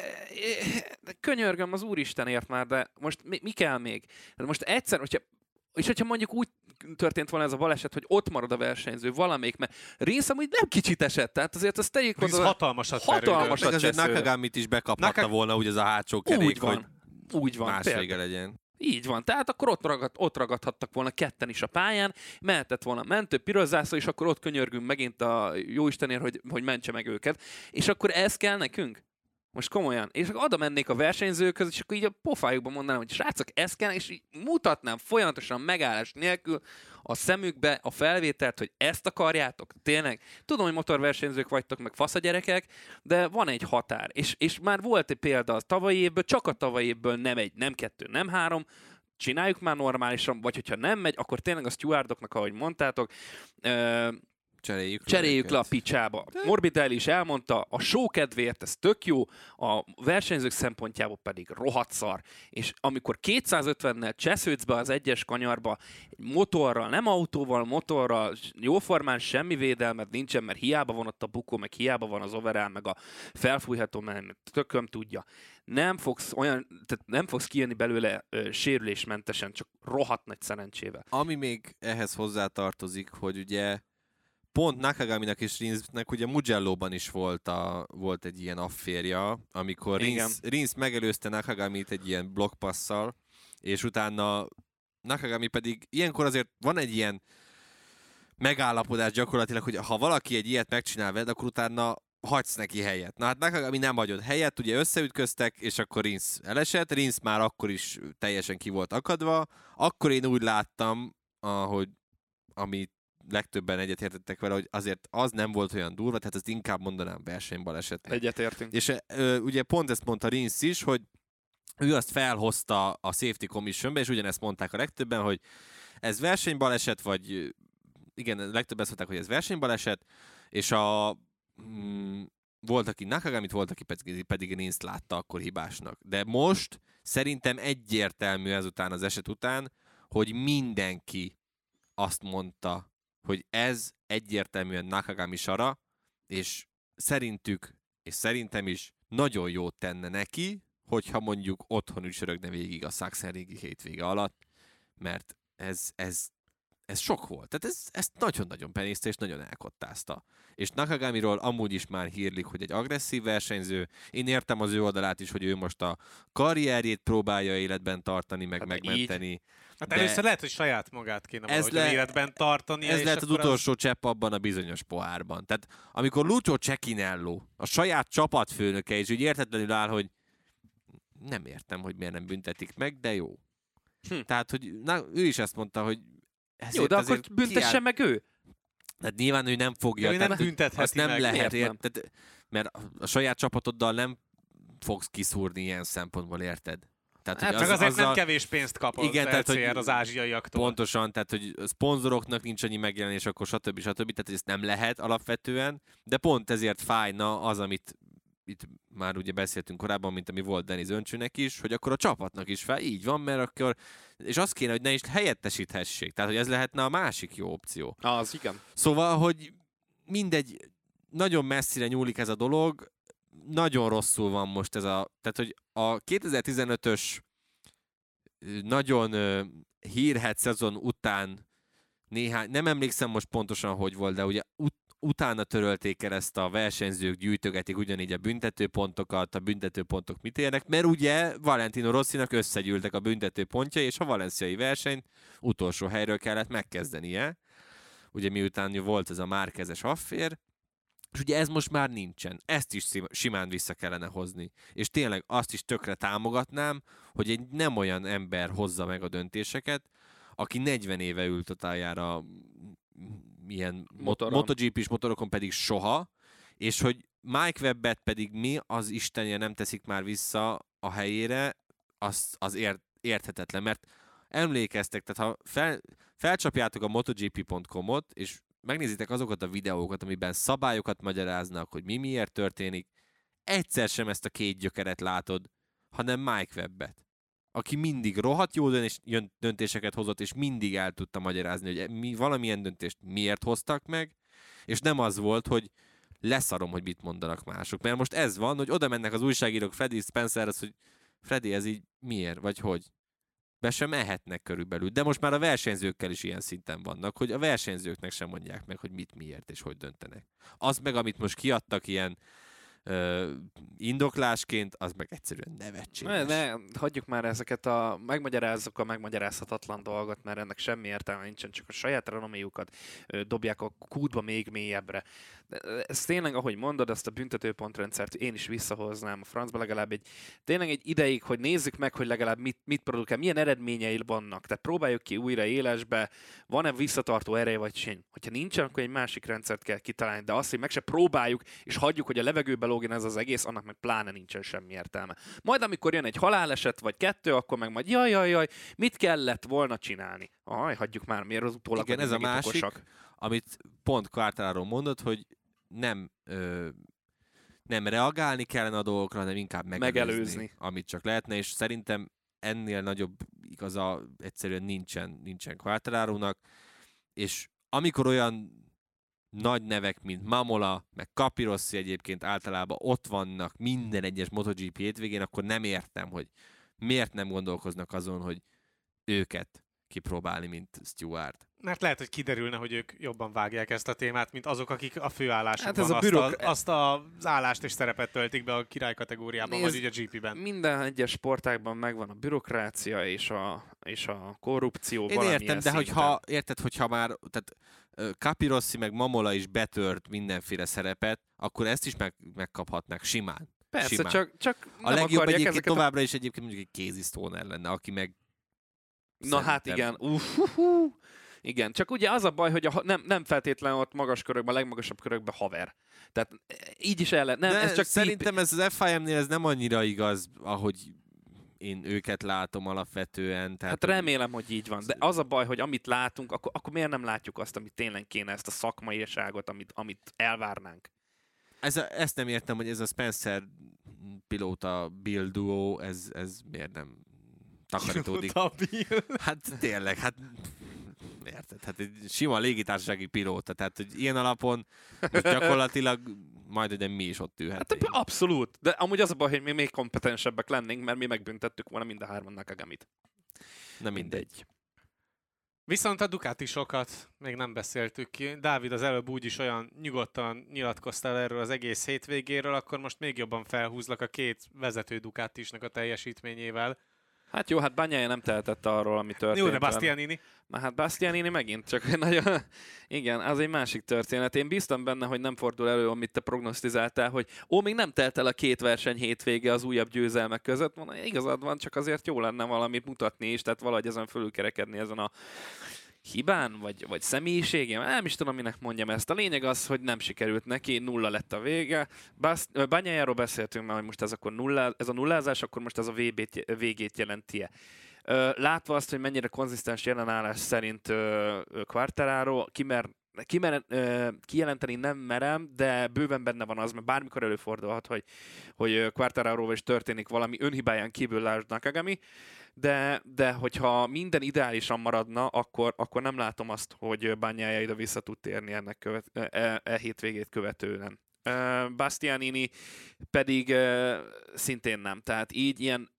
[SPEAKER 4] de könyörgöm az Úristenért már, de most mi, mi kell még? Hát most egyszer, hogyha és hogyha mondjuk úgy történt volna ez a baleset, hogy ott marad a versenyző valamelyik, mert Rinsz amúgy nem kicsit esett, tehát azért azt tegyük
[SPEAKER 2] Ez
[SPEAKER 4] oda.
[SPEAKER 2] hatalmasat
[SPEAKER 4] Hatalmas
[SPEAKER 2] verődött.
[SPEAKER 3] Meg azért. Nakagamit is bekaphatta
[SPEAKER 2] Naka-
[SPEAKER 3] volna úgy ez a hátsó kerék,
[SPEAKER 4] Úgy van.
[SPEAKER 3] hogy
[SPEAKER 4] Úgy van.
[SPEAKER 3] más vége legyen.
[SPEAKER 4] Így van. Tehát akkor ott, ragad, ott ragadhattak volna ketten is a pályán, mehetett volna mentő, piros zászló, és akkor ott könyörgünk megint a jóistenért, hogy, hogy mentse meg őket. És akkor ez kell nekünk? Most komolyan. És akkor oda mennék a versenyzőkhöz, és akkor így a pofájukba mondanám, hogy srácok, ezt kell, és így mutatnám folyamatosan megállás nélkül a szemükbe a felvételt, hogy ezt akarjátok. Tényleg, tudom, hogy motorversenyzők vagytok, meg fasz a gyerekek, de van egy határ. És, és már volt egy példa a tavalyi évből, csak a tavalyi évből nem egy, nem kettő, nem három, csináljuk már normálisan, vagy hogyha nem megy, akkor tényleg a stewardoknak, ahogy mondtátok,
[SPEAKER 3] Cseréljük,
[SPEAKER 4] Cseréljük le a picsába. Morbidelli is elmondta, a show kedvéért ez tök jó, a versenyzők szempontjából pedig rohadt szar. És amikor 250-nel csesződsz be az egyes kanyarba, egy motorral, nem autóval, motorral, jóformán semmi védelmed nincsen, mert hiába van ott a bukó, meg hiába van az overall, meg a felfújható, mert tököm tudja. Nem fogsz olyan, tehát nem fogsz kijönni belőle ö, sérülésmentesen, csak rohadt nagy szerencsével.
[SPEAKER 3] Ami még ehhez hozzátartozik, hogy ugye pont Nakagaminak és Rinsnek ugye Mugello-ban is volt, a, volt egy ilyen afférja, amikor. Rins, Rins megelőzte Nakagamit egy ilyen blokkpasszal, és utána Nakagami pedig ilyenkor azért van egy ilyen megállapodás gyakorlatilag, hogy ha valaki egy ilyet megcsinál veled, akkor utána hagysz neki helyet. Na hát Nakagami nem hagyott helyet, ugye összeütköztek, és akkor Rins elesett, Rins már akkor is teljesen ki volt akadva, akkor én úgy láttam, ahogy ami legtöbben egyetértettek vele, hogy azért az nem volt olyan durva, tehát ezt inkább mondanám versenybalesetnek.
[SPEAKER 4] Egyetértünk.
[SPEAKER 3] És ö, ugye pont ezt mondta Rins is, hogy ő azt felhozta a Safety Commissionbe, és ugyanezt mondták a legtöbben, hogy ez versenybaleset, vagy igen, legtöbben azt mondták, hogy ez versenybaleset, és a mm, volt, aki Nakagamit, volt, aki pedig, pedig rins látta akkor hibásnak. De most szerintem egyértelmű ezután az eset után, hogy mindenki azt mondta, hogy ez egyértelműen Nakagami sara, és szerintük, és szerintem is nagyon jót tenne neki, hogyha mondjuk otthon ücsörögne végig a Sachsenrégi hétvége alatt, mert ez, ez, ez sok volt. Tehát ez, ezt nagyon-nagyon penészte, és nagyon elkottázta. És Nakagamiról amúgy is már hírlik, hogy egy agresszív versenyző. Én értem az ő oldalát is, hogy ő most a karrierjét próbálja életben tartani, meg
[SPEAKER 4] Hát
[SPEAKER 3] megmenteni.
[SPEAKER 2] Hát
[SPEAKER 3] De-
[SPEAKER 2] először lehet, hogy saját magát kéne
[SPEAKER 3] Ez le-
[SPEAKER 2] életben tartani.
[SPEAKER 3] Ez lehet az utolsó csepp abban a bizonyos pohárban. Tehát amikor Lucio Cecchinello, a saját csapatfőnöke, és úgy értetlenül áll, hogy nem értem, hogy miért nem büntetik meg, de jó.
[SPEAKER 4] Hm.
[SPEAKER 3] Tehát, hogy na, ő is ezt mondta, hogy ezért
[SPEAKER 4] Jó, de akkor
[SPEAKER 3] azért
[SPEAKER 4] büntesse
[SPEAKER 3] kiáll-
[SPEAKER 4] meg ő.
[SPEAKER 3] Tehát nyilván ő nem fogja.
[SPEAKER 2] Ja, ő nem
[SPEAKER 3] tehát
[SPEAKER 2] büntetheti
[SPEAKER 3] azt nem
[SPEAKER 2] meg.
[SPEAKER 3] lehet,
[SPEAKER 4] nem?
[SPEAKER 3] tehát, mert a saját csapatoddal nem fogsz kiszúrni ilyen szempontból, érted? Tehát,
[SPEAKER 4] Hát
[SPEAKER 3] hogy
[SPEAKER 2] Csak azért nem
[SPEAKER 3] azzal-
[SPEAKER 2] kevés pénzt kap az
[SPEAKER 3] Igen, tehát, hogy
[SPEAKER 2] az ázsiaiaktól.
[SPEAKER 3] Pontosan, tehát hogy a szponzoroknak nincs annyi megjelenés, akkor stb. stb. Tehát hogy ezt nem lehet alapvetően, de pont ezért fájna az, amit itt már ugye beszéltünk korábban, mint ami volt Denis Öncsőnek is, hogy akkor a csapatnak is fel, így van, mert akkor, és azt kéne, hogy ne is helyettesíthessék. Tehát, hogy ez lehetne a másik jó opció.
[SPEAKER 4] Az, igen.
[SPEAKER 3] Szóval, hogy mindegy, nagyon messzire nyúlik ez a dolog, nagyon rosszul van most ez a... Tehát, hogy a 2015-ös ö, nagyon hírhet szezon után néhány, nem emlékszem most pontosan, hogy volt, de ugye ut- utána törölték el ezt a versenyzők, gyűjtögetik ugyanígy a büntetőpontokat, a büntetőpontok mit érnek, mert ugye Valentino Rossinak összegyűltek a büntetőpontjai, és a valenciai versenyt utolsó helyről kellett megkezdenie ugye miután volt ez a márkezes affér, és ugye ez most már nincsen. Ezt is simán vissza kellene hozni. És tényleg azt is tökre támogatnám, hogy egy nem olyan ember hozza meg a döntéseket, aki 40 éve ült a tájára ilyen mot-
[SPEAKER 4] Motoron.
[SPEAKER 3] MotoGP-s motorokon pedig soha, és hogy Mike Webbet pedig mi az Istenje nem teszik már vissza a helyére, az, az ért, érthetetlen, mert emlékeztek, tehát ha fel, felcsapjátok a MotoGP.com-ot, és megnézitek azokat a videókat, amiben szabályokat magyaráznak, hogy mi miért történik, egyszer sem ezt a két gyökeret látod, hanem Mike Webbet, aki mindig rohadt jó döntéseket hozott, és mindig el tudta magyarázni, hogy mi valamilyen döntést miért hoztak meg, és nem az volt, hogy leszarom, hogy mit mondanak mások. Mert most ez van, hogy oda mennek az újságírók Freddy Spencerhez, hogy Freddy, ez így miért, vagy hogy? Be sem ehetnek körülbelül. De most már a versenyzőkkel is ilyen szinten vannak, hogy a versenyzőknek sem mondják meg, hogy mit, miért és hogy döntenek. Az meg, amit most kiadtak ilyen indoklásként, az meg egyszerűen nevetséges.
[SPEAKER 4] Ne, ne, hagyjuk már ezeket a, megmagyarázzuk a megmagyarázhatatlan dolgot, mert ennek semmi értelme nincsen, csak a saját renoméjukat dobják a kútba még mélyebbre. Ez tényleg, ahogy mondod, ezt a büntetőpontrendszert én is visszahoznám a francba legalább egy, tényleg egy ideig, hogy nézzük meg, hogy legalább mit, mit produkál, milyen eredményei vannak. Tehát próbáljuk ki újra élesbe, van-e visszatartó ereje vagy sem. Hogyha nincsen, akkor egy másik rendszert kell kitalálni, de azt, hogy meg se próbáljuk, és hagyjuk, hogy a levegőbe lógjon ez az egész, annak meg pláne nincsen semmi értelme. Majd amikor jön egy haláleset vagy kettő, akkor meg majd jaj, jaj, jaj, mit kellett volna csinálni? Aj, hagyjuk már, miért az utólag
[SPEAKER 3] Igen, ez a másik,
[SPEAKER 4] okosak.
[SPEAKER 3] amit pont Quartararo mondott, hogy nem ö, nem reagálni kellene a dolgokra, hanem inkább megelőzni,
[SPEAKER 4] Megelőzni.
[SPEAKER 3] amit csak lehetne, és szerintem ennél nagyobb igaza egyszerűen nincsen, nincsen Quartararónak, és amikor olyan nagy nevek, mint Mamola, meg Capirossi egyébként általában ott vannak minden egyes MotoGP hétvégén, akkor nem értem, hogy miért nem gondolkoznak azon, hogy őket kipróbálni, mint Stewart.
[SPEAKER 2] Mert lehet, hogy kiderülne, hogy ők jobban vágják ezt a témát, mint azok, akik a főállásokban
[SPEAKER 4] Hát ez a
[SPEAKER 2] azt,
[SPEAKER 4] bürok-
[SPEAKER 2] a, azt az állást és szerepet töltik be a király kategóriában,
[SPEAKER 4] Nézd,
[SPEAKER 2] vagy ugye a GP-ben.
[SPEAKER 4] Minden egyes sportágban megvan a bürokrácia és a, és a korrupció
[SPEAKER 3] Én értem, de hogyha, érted, hogyha már, tehát Capirossi meg Mamola is betört mindenféle szerepet, akkor ezt is meg, megkaphatnák simán.
[SPEAKER 4] Persze,
[SPEAKER 3] simán.
[SPEAKER 4] csak, csak
[SPEAKER 3] A
[SPEAKER 4] nem
[SPEAKER 3] legjobb egyébként
[SPEAKER 4] ezeket a...
[SPEAKER 3] továbbra is egyébként mondjuk egy Stoner lenne, aki meg
[SPEAKER 4] Na hát igen, uff, hú, hú. Igen, csak ugye az a baj, hogy a, nem, nem feltétlenül ott magas körökben, a legmagasabb körökben haver. Tehát e, így is el lehet. Nem,
[SPEAKER 3] de
[SPEAKER 4] ez csak
[SPEAKER 3] szerintem ez az FIM-nél ez nem annyira igaz, ahogy én őket látom alapvetően. Tehát
[SPEAKER 4] Hát remélem, hogy így van. De az a baj, hogy amit látunk, akkor, akkor miért nem látjuk azt, amit tényleg kéne, ezt a szakmaiságot, amit, amit elvárnánk.
[SPEAKER 3] ez a, ezt nem értem, hogy ez a Spencer pilóta Bill duo, ez, ez miért nem takarítódik. Hát tényleg, hát érted, hát egy sima légitársasági pilóta, tehát hogy ilyen alapon gyakorlatilag majd de mi is ott
[SPEAKER 4] Hát
[SPEAKER 3] ülhetnénk.
[SPEAKER 4] abszolút. De amúgy az a baj, hogy mi még kompetensebbek lennénk, mert mi megbüntettük volna mind a hárman Nakagamit.
[SPEAKER 3] Na mindegy.
[SPEAKER 2] Viszont a Ducatisokat még nem beszéltük ki. Dávid az előbb úgy is olyan nyugodtan nyilatkoztál erről az egész hétvégéről, akkor most még jobban felhúzlak a két vezető Ducatisnak a teljesítményével.
[SPEAKER 4] Hát jó, hát Banyája nem tehetett arról, ami történt.
[SPEAKER 2] Jó, de. Bastianini.
[SPEAKER 4] Na hát Bastianini megint csak egy nagyon... Igen, az egy másik történet. Én bíztam benne, hogy nem fordul elő, amit te prognosztizáltál, hogy ó, még nem telt el a két verseny hétvége az újabb győzelmek között. Mondom, igazad van, csak azért jó lenne valamit mutatni is, tehát valahogy ezen fölülkerekedni ezen a hibán, vagy, vagy személyiségén, nem is tudom, minek mondjam ezt. A lényeg az, hogy nem sikerült neki, nulla lett a vége. Banyájáról beszéltünk már, hogy most ez, akkor nulla, ez a nullázás, akkor most ez a VB-t, végét jelenti-e. Ö, látva azt, hogy mennyire konzisztens jelenállás szerint Quartararo, kimer, kimer, ö, kijelenteni nem merem, de bőven benne van az, mert bármikor előfordulhat, hogy, hogy Quartararo is történik valami önhibáján kívül lásd Nakagami, de, de hogyha minden ideálisan maradna, akkor, akkor nem látom azt, hogy Bányája ide vissza tud térni ennek követ, e, e hétvégét követően. Bastianini pedig szintén nem. Tehát így ilyen,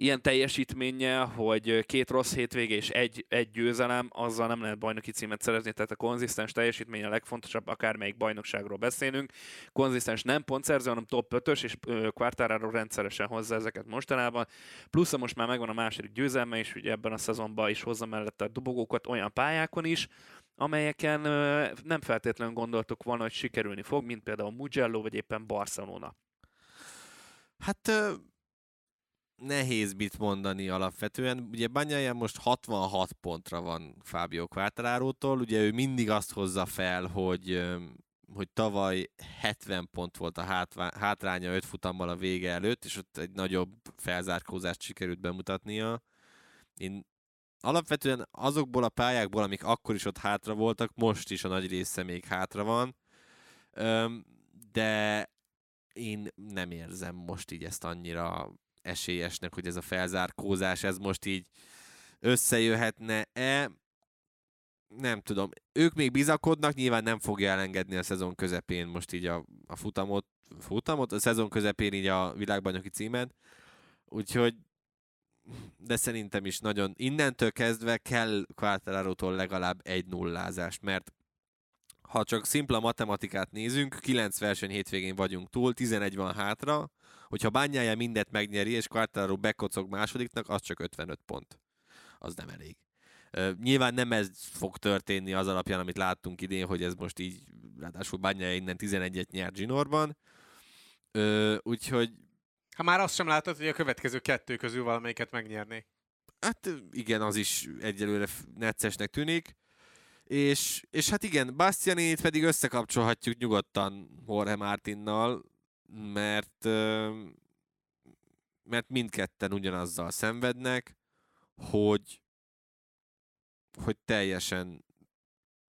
[SPEAKER 4] ilyen teljesítménnyel, hogy két rossz hétvége és egy, egy győzelem, azzal nem lehet bajnoki címet szerezni, tehát a konzisztens teljesítmény a legfontosabb, akármelyik bajnokságról beszélünk. Konzisztens nem pontszerző, hanem top 5-ös, és Quartararo rendszeresen hozza ezeket mostanában. Plusz most már megvan a második győzelme, és ugye ebben a szezonban is hozza mellette a dobogókat olyan pályákon is, amelyeken nem feltétlenül gondoltuk volna, hogy sikerülni fog, mint például Mugello, vagy éppen Barcelona.
[SPEAKER 3] Hát nehéz mit mondani alapvetően. Ugye Banyája most 66 pontra van Fábio Quartararótól, ugye ő mindig azt hozza fel, hogy hogy tavaly 70 pont volt a hátvá- hátránya 5 futammal a vége előtt, és ott egy nagyobb felzárkózást sikerült bemutatnia. Én alapvetően azokból a pályákból, amik akkor is ott hátra voltak, most is a nagy része még hátra van, de én nem érzem most így ezt annyira esélyesnek, hogy ez a felzárkózás, ez most így összejöhetne-e. Nem tudom. Ők még bizakodnak, nyilván nem fogja elengedni a szezon közepén most így a, a futamot, futamot, a szezon közepén így a világbajnoki címet. Úgyhogy de szerintem is nagyon innentől kezdve kell Quartararo-tól legalább egy nullázás, mert ha csak szimpla matematikát nézünk, 9 verseny hétvégén vagyunk túl, 11 van hátra, hogyha bányája mindet megnyeri, és Quartararo bekocog másodiknak, az csak 55 pont. Az nem elég. Uh, nyilván nem ez fog történni az alapján, amit láttunk idén, hogy ez most így, ráadásul bányája innen 11-et nyert Zsinorban. Uh, úgyhogy...
[SPEAKER 2] Ha már azt sem látod, hogy a következő kettő közül valamelyiket megnyerné.
[SPEAKER 3] Hát igen, az is egyelőre neccesnek tűnik. És, és hát igen, Bastianinit pedig összekapcsolhatjuk nyugodtan Jorge Martinnal, mert, mert mindketten ugyanazzal szenvednek, hogy, hogy teljesen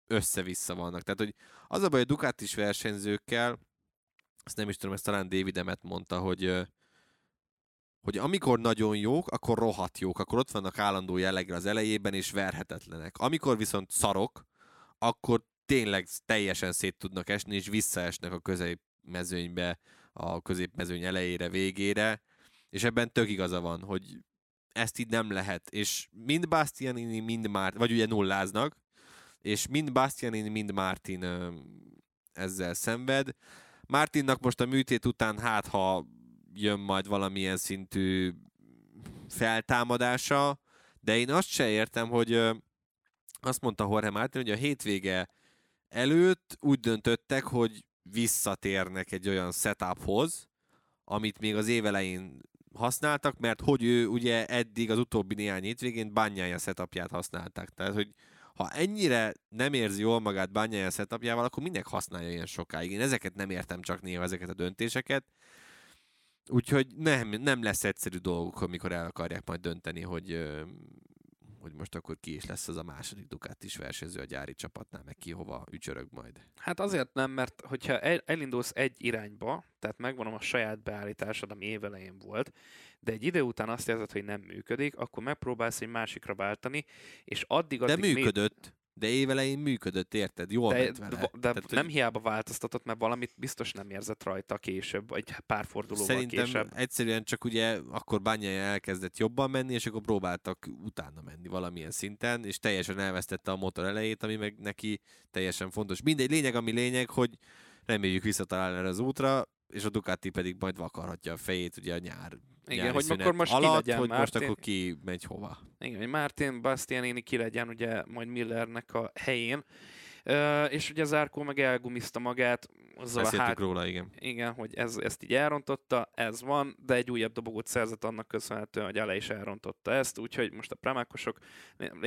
[SPEAKER 3] össze-vissza vannak. Tehát, hogy az a baj, a Ducatis versenyzőkkel, ezt nem is tudom, ezt talán David mondta, hogy, hogy amikor nagyon jók, akkor rohadt jók, akkor ott vannak állandó jelleggel az elejében, és verhetetlenek. Amikor viszont szarok, akkor tényleg teljesen szét tudnak esni, és visszaesnek a középmezőnybe, a középmezőny elejére, végére, és ebben tök igaza van, hogy ezt így nem lehet, és mind Bastianini, mind Martin, vagy ugye nulláznak, és mind Bastianini, mind Martin ezzel szenved. Martinnak most a műtét után hát, ha jön majd valamilyen szintű feltámadása, de én azt se értem, hogy azt mondta Jorge Martin, hogy a hétvége előtt úgy döntöttek, hogy visszatérnek egy olyan setuphoz, amit még az évelején használtak, mert hogy ő ugye eddig az utóbbi néhány hétvégén bányája setupját használták. Tehát, hogy ha ennyire nem érzi jól magát bányája setupjával, akkor minek használja ilyen sokáig? Én ezeket nem értem csak néha, ezeket a döntéseket. Úgyhogy nem, nem lesz egyszerű dolguk, amikor el akarják majd dönteni, hogy hogy most akkor ki is lesz az a második is versenyző a gyári csapatnál, meg ki hova ücsörög majd.
[SPEAKER 4] Hát azért nem, mert hogyha el, elindulsz egy irányba, tehát megvonom a saját beállításod, ami évelején volt, de egy idő után azt érzed, hogy nem működik, akkor megpróbálsz egy másikra váltani, és addig... addig
[SPEAKER 3] de működött. Még de évelején működött, érted? Jól
[SPEAKER 4] de,
[SPEAKER 3] ment vele.
[SPEAKER 4] De, de Tehát, nem hogy... hiába változtatott, mert valamit biztos nem érzett rajta később, vagy pár fordulóval
[SPEAKER 3] Szerintem
[SPEAKER 4] később.
[SPEAKER 3] egyszerűen csak ugye akkor bányája elkezdett jobban menni, és akkor próbáltak utána menni valamilyen szinten, és teljesen elvesztette a motor elejét, ami meg neki teljesen fontos. Mindegy, lényeg, ami lényeg, hogy reméljük visszatalál erre az útra, és a Ducati pedig majd vakarhatja a fejét ugye a nyár
[SPEAKER 4] igen, hogy akkor most
[SPEAKER 3] alatt,
[SPEAKER 4] ki legyen
[SPEAKER 3] hogy
[SPEAKER 4] Martin.
[SPEAKER 3] most akkor ki megy hova.
[SPEAKER 4] Igen, hogy Martin Bastianini ki legyen ugye majd Millernek a helyén. Uh, és ugye Zárkó meg elgumizta magát.
[SPEAKER 3] Azzal a hát... róla, igen.
[SPEAKER 4] Igen, hogy ez, ezt így elrontotta, ez van, de egy újabb dobogót szerzett annak köszönhetően, hogy ele is elrontotta ezt, úgyhogy most a premákosok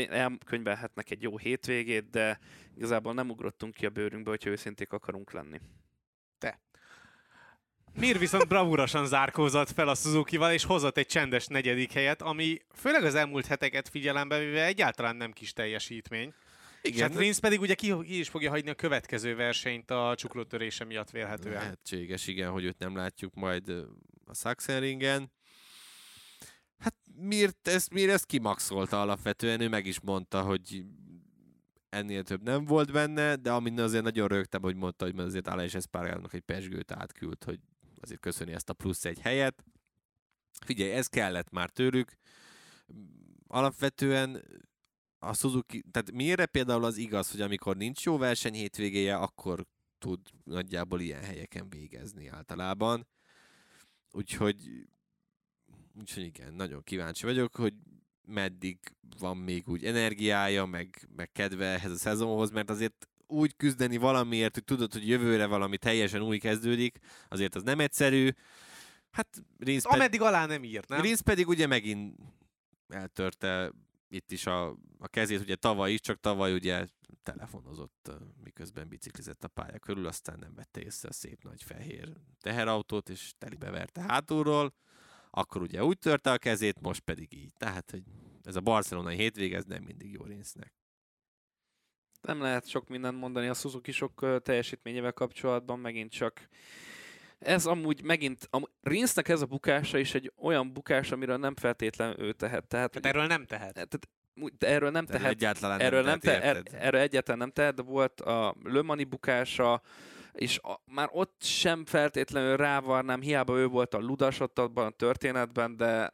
[SPEAKER 4] elkönyvelhetnek egy jó hétvégét, de igazából nem ugrottunk ki a bőrünkbe, hogyha őszinték akarunk lenni.
[SPEAKER 2] Mir viszont bravúrosan zárkózott fel a Suzuki-val, és hozott egy csendes negyedik helyet, ami főleg az elmúlt heteket figyelembe véve egyáltalán nem kis teljesítmény. Igen. És hát Rins pedig ugye ki, ki is fogja hagyni a következő versenyt a csuklótörése miatt vélhetően.
[SPEAKER 3] Lehetséges, igen, hogy őt nem látjuk majd a Sachsenringen. Hát miért ezt, miért ezt kimaxolta alapvetően, ő meg is mondta, hogy ennél több nem volt benne, de amin azért nagyon rögtem, hogy mondta, hogy azért Aleix Espargarnak egy pesgőt átküld, hogy azért köszöni ezt a plusz egy helyet. Figyelj, ez kellett már tőlük. Alapvetően a Suzuki, tehát miért például az igaz, hogy amikor nincs jó verseny hétvégéje, akkor tud nagyjából ilyen helyeken végezni általában. Úgyhogy, úgyhogy igen, nagyon kíváncsi vagyok, hogy meddig van még úgy energiája, meg, meg kedve ehhez a szezonhoz, mert azért úgy küzdeni valamiért, hogy tudod, hogy jövőre valami teljesen új kezdődik, azért az nem egyszerű. Hát
[SPEAKER 2] Rinsz ped... Ameddig alá nem írt, nem?
[SPEAKER 3] Rinsz pedig ugye megint eltörte itt is a, a kezét, ugye tavaly is, csak tavaly ugye telefonozott, miközben biciklizett a pálya körül, aztán nem vette észre a szép nagy fehér teherautót, és telibe verte hátulról, akkor ugye úgy törte a kezét, most pedig így. Tehát, hogy ez a barcelonai hétvége, ez nem mindig jó Rinsznek
[SPEAKER 4] nem lehet sok mindent mondani a Suzuki sok teljesítményével kapcsolatban, megint csak ez amúgy megint, a Rinsznek ez a bukása is egy olyan bukás, amiről nem feltétlenül ő tehet. Tehát,
[SPEAKER 2] tehát erről nem tehet.
[SPEAKER 4] Tehát, de erről nem tehet.
[SPEAKER 3] Egyáltalán
[SPEAKER 4] erről
[SPEAKER 3] nem,
[SPEAKER 4] tehet, er, erről egyáltalán nem tehet, de volt a Lömani bukása, és a, már ott sem feltétlenül rávarnám, hiába ő volt a ludas ott abban a történetben, de,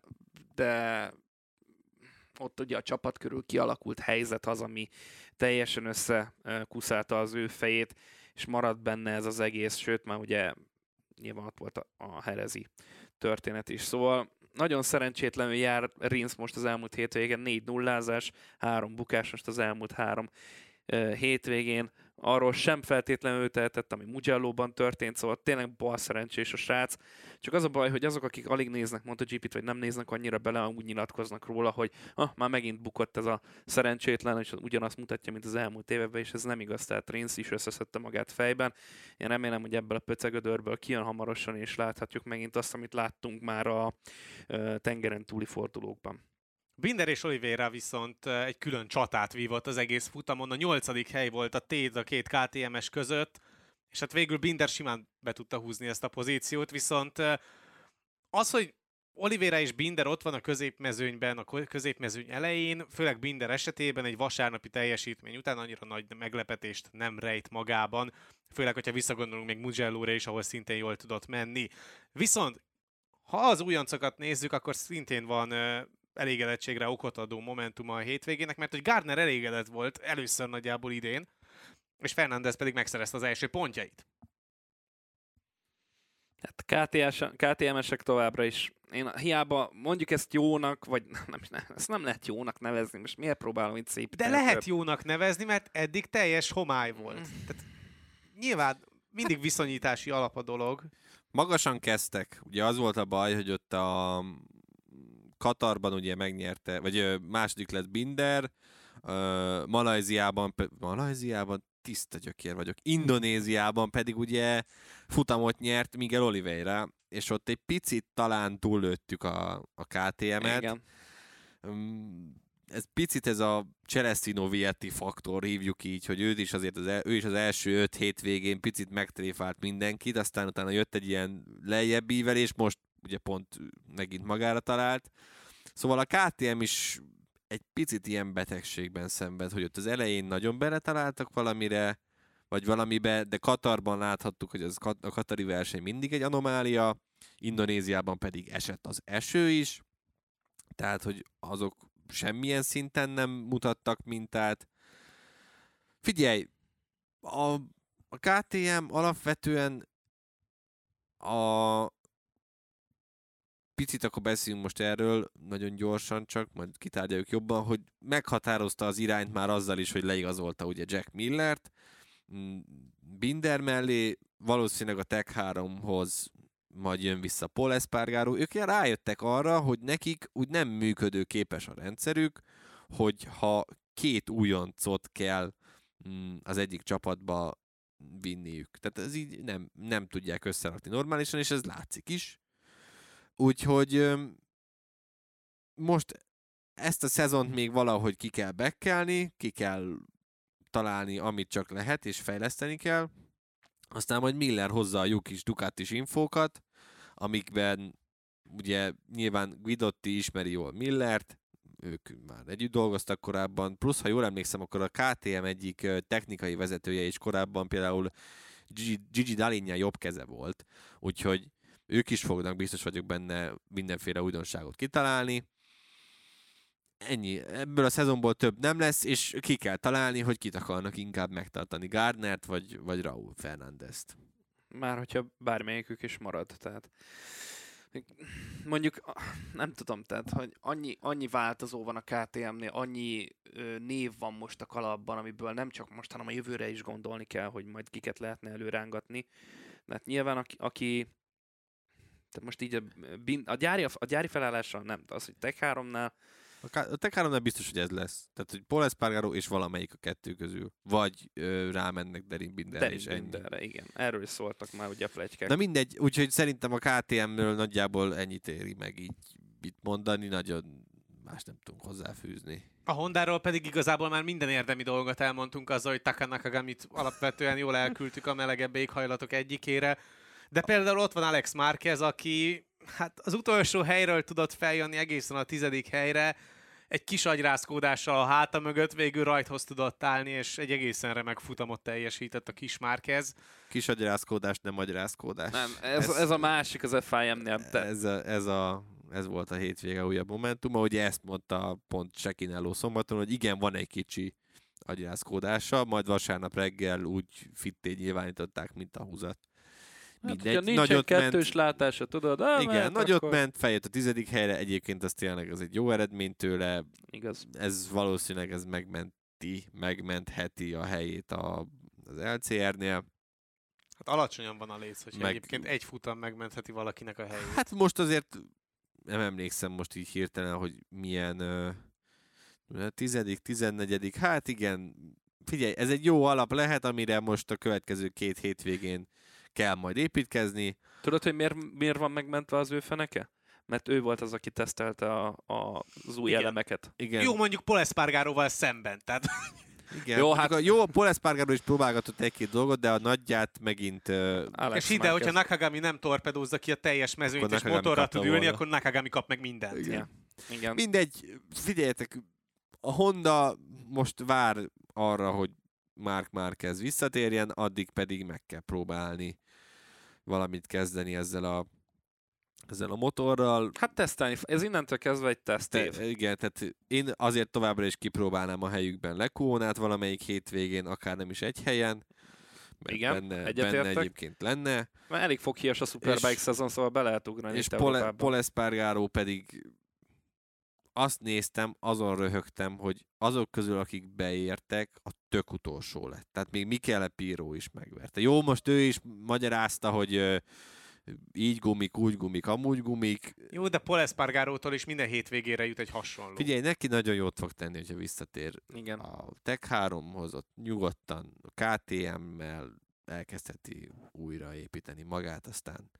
[SPEAKER 4] de ott ugye a csapat körül kialakult helyzet az, ami teljesen összekuszálta az ő fejét, és maradt benne ez az egész, sőt már ugye nyilván ott volt a, a herezi történet is. Szóval nagyon szerencsétlenül jár Rinsz most az elmúlt hétvégén, 4 nullázás, három bukás most az elmúlt három hétvégén, arról sem feltétlenül tehetett, ami Mugello-ban történt, szóval tényleg bal szerencsés a srác. Csak az a baj, hogy azok, akik alig néznek MotoGP-t, vagy nem néznek annyira bele, úgy nyilatkoznak róla, hogy ah, már megint bukott ez a szerencsétlen, és ugyanazt mutatja, mint az elmúlt években, és ez nem igaz, tehát Rinsz is összeszedte magát fejben. Én remélem, hogy ebből a pöcegödörből kijön hamarosan, és láthatjuk megint azt, amit láttunk már a tengeren túli fordulókban.
[SPEAKER 2] Binder és Oliveira viszont egy külön csatát vívott az egész futamon. A nyolcadik hely volt a tét a két KTMS között, és hát végül Binder simán be tudta húzni ezt a pozíciót, viszont az, hogy Oliveira és Binder ott van a középmezőnyben, a középmezőny elején, főleg Binder esetében egy vasárnapi teljesítmény után annyira nagy meglepetést nem rejt magában, főleg, hogyha visszagondolunk még mugello is, ahol szintén jól tudott menni. Viszont ha az újoncokat nézzük, akkor szintén van elégedettségre okot adó momentuma a hétvégének, mert hogy Gardner elégedett volt először nagyjából idén, és Fernandez pedig megszerezte az első pontjait.
[SPEAKER 4] Hát KTM-esek továbbra is. Én hiába mondjuk ezt jónak, vagy nem, nem, ezt nem lehet jónak nevezni, most miért próbálom itt szép?
[SPEAKER 2] De lehet jónak nevezni, mert eddig teljes homály volt. Mm. Tehát nyilván mindig viszonyítási alap a dolog.
[SPEAKER 3] Magasan kezdtek. Ugye az volt a baj, hogy ott a Katarban ugye megnyerte, vagy második lett Binder, Malajziában, Malajziában tiszta gyökér vagyok. Indonéziában pedig ugye futamot nyert Miguel Oliveira, és ott egy picit talán túllőttük a, a KTM-et. Igen. Ez picit ez a Celestino Vietti faktor, hívjuk így, hogy ő is azért az, el, ő is az első öt hétvégén picit megtréfált mindenkit, aztán utána jött egy ilyen lejjebb ívelés, most ugye pont megint magára talált. Szóval a KTM is egy picit ilyen betegségben szenved, hogy ott az elején nagyon beletaláltak valamire, vagy valamibe, de Katarban láthattuk, hogy az a katari verseny mindig egy anomália, Indonéziában pedig esett az eső is, tehát, hogy azok semmilyen szinten nem mutattak mintát. Figyelj, a, a KTM alapvetően a, picit akkor beszéljünk most erről, nagyon gyorsan csak, majd kitárgyaljuk jobban, hogy meghatározta az irányt már azzal is, hogy leigazolta ugye Jack Millert, mm, Binder mellé, valószínűleg a Tech 3-hoz majd jön vissza Paul Espargaro, ők rájöttek arra, hogy nekik úgy nem működő képes a rendszerük, hogy ha két újoncot kell mm, az egyik csapatba vinniük. Tehát ez így nem, nem tudják összerakni normálisan, és ez látszik is. Úgyhogy most ezt a szezont még valahogy ki kell bekkelni, ki kell találni, amit csak lehet, és fejleszteni kell. Aztán majd Miller hozza a jó kis Ducatis infókat, amikben ugye nyilván Guidotti ismeri jól Millert, ők már együtt dolgoztak korábban, plusz ha jól emlékszem, akkor a KTM egyik technikai vezetője is korábban például Gigi, Gigi Dalinja jobb keze volt, úgyhogy ők is fognak, biztos vagyok benne mindenféle újdonságot kitalálni. Ennyi. Ebből a szezonból több nem lesz, és ki kell találni, hogy kit akarnak inkább megtartani. Gardnert vagy, vagy Raúl Fernándezt.
[SPEAKER 4] Már hogyha bármelyikük is marad. Tehát mondjuk, nem tudom, tehát, hogy annyi, annyi változó van a KTM-nél, annyi ö, név van most a kalapban, amiből nem csak most, hanem a jövőre is gondolni kell, hogy majd kiket lehetne előrángatni. Mert nyilván aki, aki tehát most így a, a, gyári, a gyári felállással nem, az, hogy Tech 3-nál
[SPEAKER 3] a Tech 3 biztos, hogy ez lesz. Tehát, hogy Paul Espargaro és valamelyik a kettő közül. Vagy ö, rámennek Derin Binderre
[SPEAKER 4] Derin és Binderre, igen. Erről is szóltak már ugye a plegykák.
[SPEAKER 3] Na mindegy, úgyhogy szerintem a KTM-ről nagyjából ennyit éri meg így itt mondani, nagyon más nem tudunk hozzáfűzni.
[SPEAKER 2] A Hondáról pedig igazából már minden érdemi dolgot elmondtunk azzal, hogy Takanakagamit alapvetően jól elküldtük a melegebb éghajlatok egyikére. De például ott van Alex Márquez, aki hát az utolsó helyről tudott feljönni egészen a tizedik helyre, egy kis agyrázkódással a háta mögött végül rajthoz tudott állni, és egy egészen remek futamot teljesített a kis Márquez.
[SPEAKER 3] Kis agyrázkódás, nem agyrázkódás.
[SPEAKER 4] Nem, ez, ez, ez a másik az FIM-nél.
[SPEAKER 3] Te... Ez, a, ez, a, ez volt a hétvége újabb momentum, ugye ezt mondta pont Sekinello szombaton, hogy igen, van egy kicsi agyászkódása, majd vasárnap reggel úgy fitté nyilvánították, mint a húzat.
[SPEAKER 4] Hát,
[SPEAKER 3] Mindegy,
[SPEAKER 4] nincsen
[SPEAKER 3] nagyot ment-
[SPEAKER 4] kettős látása, tudod? Ah,
[SPEAKER 3] Igen,
[SPEAKER 4] mehet,
[SPEAKER 3] nagyot
[SPEAKER 4] akkor...
[SPEAKER 3] ment, feljött a tizedik helyre, egyébként az tényleg az egy jó eredmény tőle,
[SPEAKER 4] Igaz.
[SPEAKER 3] ez valószínűleg ez megmenti, megmentheti a helyét a, az LCR-nél.
[SPEAKER 2] Hát alacsonyan van a léc, hogy
[SPEAKER 3] Meg-
[SPEAKER 2] egyébként egy futam megmentheti valakinek a helyét.
[SPEAKER 3] Hát most azért nem emlékszem most így hirtelen, hogy milyen ö, tizedik, tizennegyedik, hát igen, figyelj, ez egy jó alap lehet, amire most a következő két hétvégén kell majd építkezni.
[SPEAKER 4] Tudod, hogy miért, miért van megmentve az ő feneke? Mert ő volt az, aki tesztelte a, a, az új
[SPEAKER 2] Igen.
[SPEAKER 4] elemeket.
[SPEAKER 3] Igen,
[SPEAKER 2] Jó, mondjuk Paul Espargaróval szemben, tehát
[SPEAKER 3] igen.
[SPEAKER 4] Jó, hát-
[SPEAKER 3] a, jó, Paul Espargaro is próbálgatott egy-két dolgot, de a nagyját megint
[SPEAKER 4] Alex
[SPEAKER 2] és ide, hogyha
[SPEAKER 4] Marquez.
[SPEAKER 2] Nakagami nem torpedózza ki a teljes mezőnyt,
[SPEAKER 3] Akkor
[SPEAKER 2] és
[SPEAKER 3] Nakagami
[SPEAKER 2] motorra tud ülni,
[SPEAKER 3] volna.
[SPEAKER 2] akkor Nakagami kap meg mindent.
[SPEAKER 3] Igen.
[SPEAKER 4] Ja. Igen.
[SPEAKER 3] Mindegy, figyeljetek, a Honda most vár arra, hogy Mark Marquez visszatérjen, addig pedig meg kell próbálni valamit kezdeni ezzel a, ezzel a motorral.
[SPEAKER 4] Hát tesztelni, ez innentől kezdve egy tesztév.
[SPEAKER 3] Te, igen, tehát én azért továbbra is kipróbálnám a helyükben Lekónát valamelyik hétvégén, akár nem is egy helyen.
[SPEAKER 4] Igen,
[SPEAKER 3] benne,
[SPEAKER 4] egyetértek.
[SPEAKER 3] benne egyébként lenne.
[SPEAKER 4] Mert elég foghíjas a Superbike
[SPEAKER 3] És-
[SPEAKER 4] szezon, szóval be lehet ugrani
[SPEAKER 3] És
[SPEAKER 4] itt
[SPEAKER 3] Pol, pedig azt néztem, azon röhögtem, hogy azok közül, akik beértek, a tök utolsó lett. Tehát még Michele Piro is megverte. Jó, most ő is magyarázta, hogy ö, így gumik, úgy gumik, amúgy gumik.
[SPEAKER 2] Jó, de Paul Espargarótól is minden hétvégére jut egy hasonló.
[SPEAKER 3] Figyelj, neki nagyon jót fog tenni, hogyha visszatér
[SPEAKER 4] Igen.
[SPEAKER 3] a Tech 3-hoz, ott nyugodtan a KTM-mel elkezdheti újra építeni magát, aztán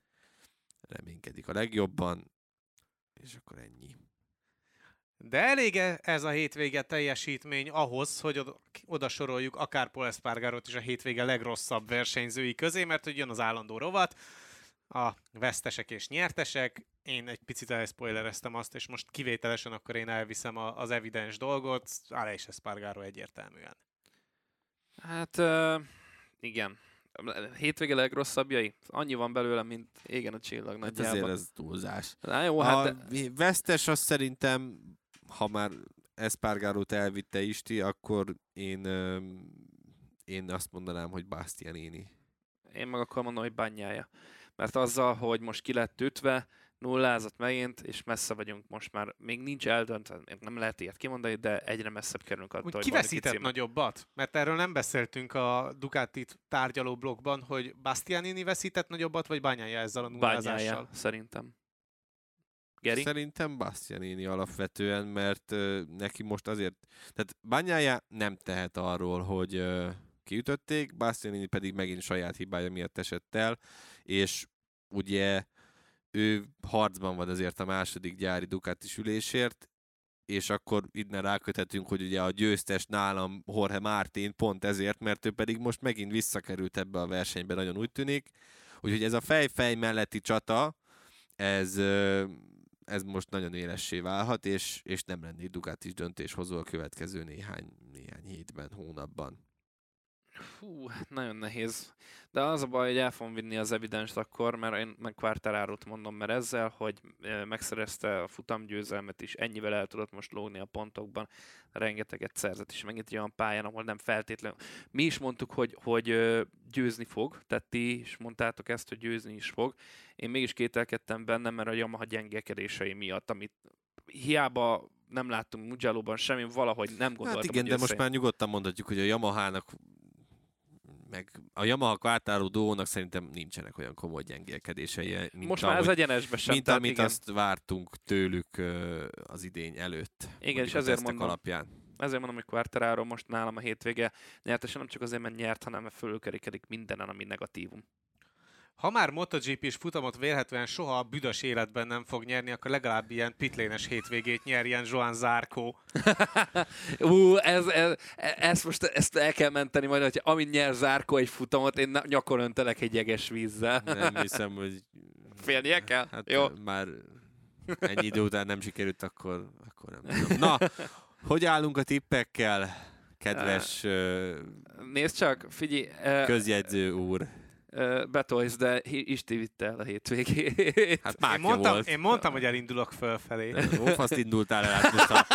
[SPEAKER 3] reménykedik a legjobban, és akkor ennyi.
[SPEAKER 2] De elég ez a hétvége teljesítmény ahhoz, hogy oda, soroljuk akár Paul Espargarot is a hétvége legrosszabb versenyzői közé, mert hogy jön az állandó rovat, a vesztesek és nyertesek. Én egy picit elspoilereztem azt, és most kivételesen akkor én elviszem a, az evidens dolgot. Alex Espargaro egyértelműen.
[SPEAKER 4] Hát uh, igen. Hétvége legrosszabbjai? Annyi van belőle, mint égen a csillag
[SPEAKER 3] Hát azért
[SPEAKER 4] nagyjában.
[SPEAKER 3] ez túlzás.
[SPEAKER 4] Na jó,
[SPEAKER 3] a
[SPEAKER 4] hát de,
[SPEAKER 3] vesztes az szerintem, ha már Espargarót elvitte Isti, akkor én, én azt mondanám, hogy Bastianini.
[SPEAKER 4] én meg akkor mondom, hogy bányája. Mert azzal, hogy most ki lett ütve, nullázott megint, és messze vagyunk most már. Még nincs eldöntve, nem lehet ilyet kimondani, de egyre messzebb kerülünk attól,
[SPEAKER 2] Úgy
[SPEAKER 4] hogy
[SPEAKER 2] kiveszített nagyobbat? Mert erről nem beszéltünk a Ducatit tárgyaló blogban, hogy Bastianini veszített nagyobbat, vagy Bányája ezzel a nullázással?
[SPEAKER 4] Bányája, szerintem. Geri?
[SPEAKER 3] Szerintem Bastianini alapvetően, mert ö, neki most azért, tehát Banyája nem tehet arról, hogy ö, kiütötték, Bastianini pedig megint saját hibája miatt esett el, és ugye ő harcban van azért a második gyári Ducati ülésért, és akkor innen ráköthetünk, hogy ugye a győztes nálam Jorge Martin pont ezért, mert ő pedig most megint visszakerült ebbe a versenybe, nagyon úgy tűnik. Úgyhogy ez a fej-fej melletti csata, ez, ez most nagyon élessé válhat, és, és nem lennék Ducatis döntéshozó a következő néhány, néhány hétben, hónapban.
[SPEAKER 4] Fú, hát nagyon nehéz. De az a baj, hogy el fogom vinni az evidens akkor, mert én meg Quartararo-t mondom, mert ezzel, hogy megszerezte a futamgyőzelmet is, ennyivel el tudott most lógni a pontokban, rengeteget szerzett, és megint olyan pályán, ahol nem feltétlenül. Mi is mondtuk, hogy, hogy győzni fog, tehát ti is mondtátok ezt, hogy győzni is fog. Én mégis kételkedtem benne, mert a Yamaha gyengélkedései miatt, amit hiába nem láttunk Mugello-ban semmi, valahogy nem gondoltam,
[SPEAKER 3] Hát igen, de most már nyugodtan mondhatjuk, hogy a Yamaha-nak meg a Yamaha Quartaro duónak szerintem nincsenek olyan komoly gyengélkedései, mint
[SPEAKER 4] Most már
[SPEAKER 3] ahogy-
[SPEAKER 4] egyenesbe sem.
[SPEAKER 3] mint
[SPEAKER 4] tehát
[SPEAKER 3] amit
[SPEAKER 4] igen.
[SPEAKER 3] azt vártunk tőlük ö, az idény előtt. mondjuk
[SPEAKER 4] és ezért mondom.
[SPEAKER 3] alapján.
[SPEAKER 4] Ezért mondom, hogy Quartararo most nálam a hétvége nyertes, nem csak azért, mert nyert, hanem mert fölülkerikedik mindenen, ami negatívum.
[SPEAKER 2] Ha már MotoGP-s futamot vélhetően soha a büdös életben nem fog nyerni, akkor legalább ilyen pitlénes hétvégét nyerjen Joan Zarco.
[SPEAKER 4] Ú, ez, ez, ezt most ezt el kell menteni majd, hogy amint nyer Zárko egy futamot, én nyakon öntelek egy jeges vízzel.
[SPEAKER 3] Nem hiszem, hogy
[SPEAKER 4] Félnie kell?
[SPEAKER 3] hát
[SPEAKER 4] Jó.
[SPEAKER 3] már ennyi idő után nem sikerült, akkor, akkor nem tudom. Na, hogy állunk a tippekkel, kedves ö,
[SPEAKER 4] Nézd csak, figyelj, eh,
[SPEAKER 3] közjegyző úr?
[SPEAKER 4] Betolsz, de Isti vitte el a hétvégét.
[SPEAKER 3] Hát
[SPEAKER 2] Én mondtam,
[SPEAKER 3] volt.
[SPEAKER 2] én mondtam, hogy elindulok fölfelé.
[SPEAKER 3] Ófaszt indultál el, hát most ha,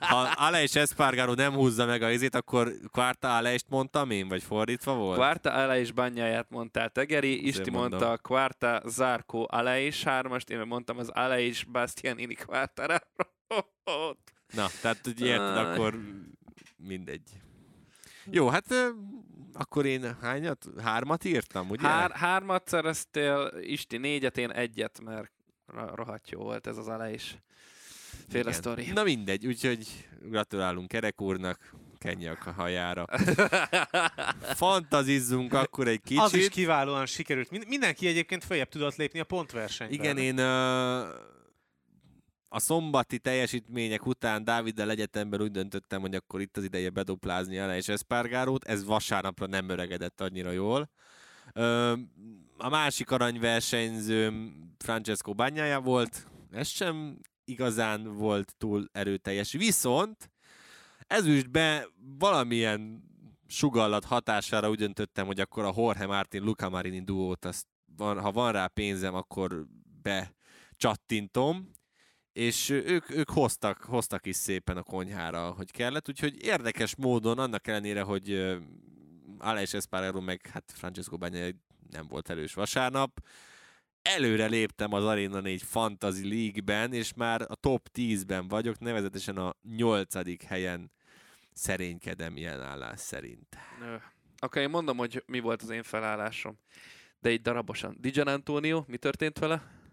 [SPEAKER 3] ha Aleix Espargaro nem húzza meg a izét, akkor Quarta Aleix mondtam én, vagy fordítva volt?
[SPEAKER 4] Quarta Aleix bányáját mondtál Tegeri, Isti mondta Quarta Zarko Aleix hármast, én meg mondtam az Aleix Bastianini Quartára.
[SPEAKER 3] Na, tehát hogy érted, akkor mindegy. Jó, hát akkor én hányat? Hármat írtam, ugye?
[SPEAKER 4] Hár, hármat szereztél, Isti négyet, én egyet, mert rohadt jó volt ez az Aleix. Féle
[SPEAKER 3] Igen.
[SPEAKER 4] sztori.
[SPEAKER 3] Na mindegy, úgyhogy gratulálunk Kerek úrnak, kenjek a hajára. Fantazizzunk akkor egy kicsit.
[SPEAKER 2] Az is kiválóan sikerült. Min- Mindenki egyébként följebb tudott lépni a pontversenyben.
[SPEAKER 3] Igen, én ö, a szombati teljesítmények után Dáviddel egyetemben úgy döntöttem, hogy akkor itt az ideje beduplázni Alá és Espargarót. Ez vasárnapra nem öregedett annyira jól. A másik aranyversenyzőm Francesco Bagnaia volt. Ez sem igazán volt túl erőteljes. Viszont ezüstbe valamilyen sugallat hatására úgy döntöttem, hogy akkor a Jorge Martin Luca Marini duót, azt van, ha van rá pénzem, akkor becsattintom, és ők, ők hoztak, hoztak is szépen a konyhára, hogy kellett, úgyhogy érdekes módon, annak ellenére, hogy ö, Aleix Espargaro meg hát Francesco Bagnaia nem volt erős vasárnap, előre léptem az Arena 4 Fantasy League-ben, és már a top 10-ben vagyok, nevezetesen a 8. helyen szerénykedem ilyen állás szerint.
[SPEAKER 4] Ö, Akkor én mondom, hogy mi volt az én felállásom. De egy darabosan. Dijan Antonio, mi történt vele?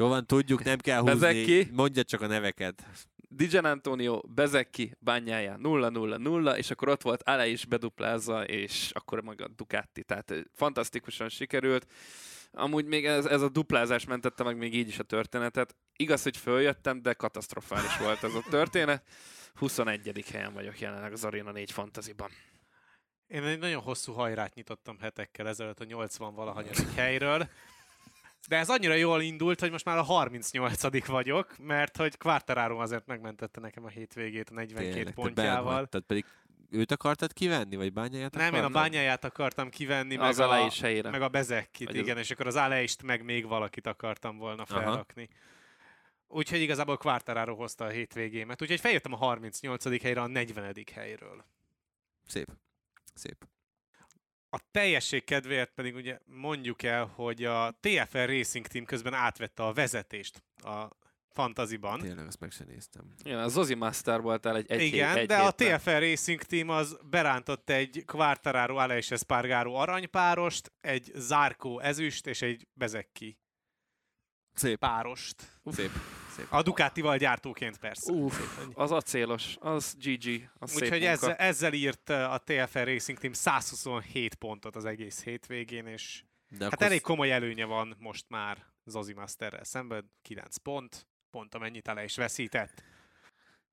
[SPEAKER 3] Jó van, tudjuk, nem kell húzni.
[SPEAKER 4] Bezeki.
[SPEAKER 3] Mondja csak a neveket.
[SPEAKER 4] Dijan Antonio, Bezeki, bányája 0-0-0, és akkor ott volt Ale is beduplázza, és akkor meg a Ducati. Tehát ö, fantasztikusan sikerült. Amúgy még ez, ez a duplázás mentette meg még így is a történetet. Igaz, hogy följöttem, de katasztrofális volt ez a történet. 21. helyen vagyok jelenleg az Arena 4 fantaziban.
[SPEAKER 2] Én egy nagyon hosszú hajrát nyitottam hetekkel ezelőtt a 80 valahanyadik helyről. De ez annyira jól indult, hogy most már a 38 vagyok, mert hogy Quartararo azért megmentette nekem a hétvégét a 42
[SPEAKER 3] Tényleg, te
[SPEAKER 2] pontjával.
[SPEAKER 3] benhagytad, pedig őt akartad kivenni, vagy bányáját
[SPEAKER 2] Nem, én a
[SPEAKER 3] akartad?
[SPEAKER 2] bányáját akartam kivenni, meg
[SPEAKER 4] Az
[SPEAKER 2] a,
[SPEAKER 4] alá is helyére.
[SPEAKER 2] meg a bezekkit,
[SPEAKER 4] Vagy az-
[SPEAKER 2] igen, és akkor az Aleist meg még valakit akartam volna
[SPEAKER 3] Aha.
[SPEAKER 2] felrakni. Úgyhogy igazából Quartararo hozta a hétvégémet. Úgyhogy feljöttem a 38. helyre a 40. helyről.
[SPEAKER 3] Szép. Szép.
[SPEAKER 2] A teljesség kedvéért pedig ugye mondjuk el, hogy a TFR Racing Team közben átvette a vezetést a fantaziban.
[SPEAKER 3] Tényleg, azt meg sem néztem.
[SPEAKER 4] Igen, a Zozi Master voltál egy, egy
[SPEAKER 2] Igen,
[SPEAKER 4] hét, egy
[SPEAKER 2] de a
[SPEAKER 4] héttel.
[SPEAKER 2] TFR Racing Team az berántott egy Quartararo, Aleix Espargaro aranypárost, egy Zárkó ezüst és egy Bezekki
[SPEAKER 3] Szép.
[SPEAKER 2] párost.
[SPEAKER 3] Szép. Szép.
[SPEAKER 2] A Ducatival gyártóként persze.
[SPEAKER 4] Uff, az acélos, az GG, az szép
[SPEAKER 2] Úgyhogy ezzel, ezzel írt uh, a TFR Racing Team 127 pontot az egész hétvégén, és
[SPEAKER 3] De
[SPEAKER 2] hát elég komoly előnye van most már Zozi Masterrel szemben, 9 pont, pont amennyit ele is veszített.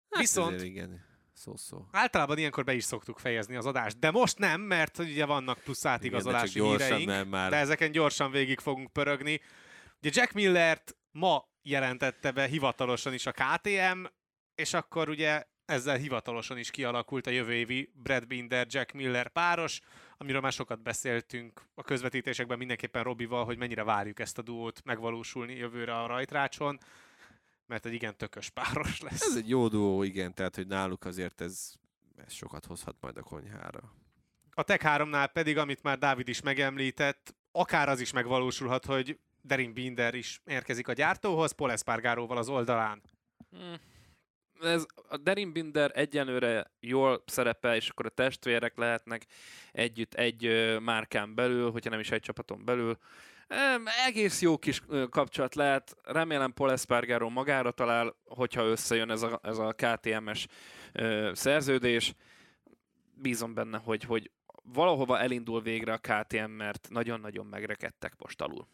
[SPEAKER 3] hát
[SPEAKER 2] Viszont
[SPEAKER 3] igen, szó-szó.
[SPEAKER 2] általában ilyenkor be is szoktuk fejezni az adást, de most nem, mert ugye vannak plusz
[SPEAKER 3] Igen, de
[SPEAKER 2] átigazolási
[SPEAKER 3] csak gyorsan,
[SPEAKER 2] híreink,
[SPEAKER 3] mert már...
[SPEAKER 2] de ezeken gyorsan végig fogunk pörögni. Ugye Jack Millert ma jelentette be hivatalosan is a KTM, és akkor ugye ezzel hivatalosan is kialakult a jövő évi Brad Binder-Jack Miller páros, amiről már sokat beszéltünk a közvetítésekben mindenképpen Robival, hogy mennyire várjuk ezt a duót megvalósulni jövőre a rajtrácson, mert egy igen tökös páros lesz.
[SPEAKER 3] Ez egy jó duó, igen, tehát hogy náluk azért ez, ez sokat hozhat majd a konyhára.
[SPEAKER 2] A Tech 3-nál pedig, amit már Dávid is megemlített, akár az is megvalósulhat, hogy Derin Binder is érkezik a gyártóhoz, Paul Espargaróval az oldalán.
[SPEAKER 4] Hmm. Ez, a Derin Binder egyenlőre jól szerepel, és akkor a testvérek lehetnek együtt egy márkán belül, hogyha nem is egy csapaton belül. Egész jó kis kapcsolat lehet. Remélem Paul Espargaro magára talál, hogyha összejön ez a, ez a KTM-es szerződés. Bízom benne, hogy, hogy valahova elindul végre a KTM, mert nagyon-nagyon megrekedtek most alul.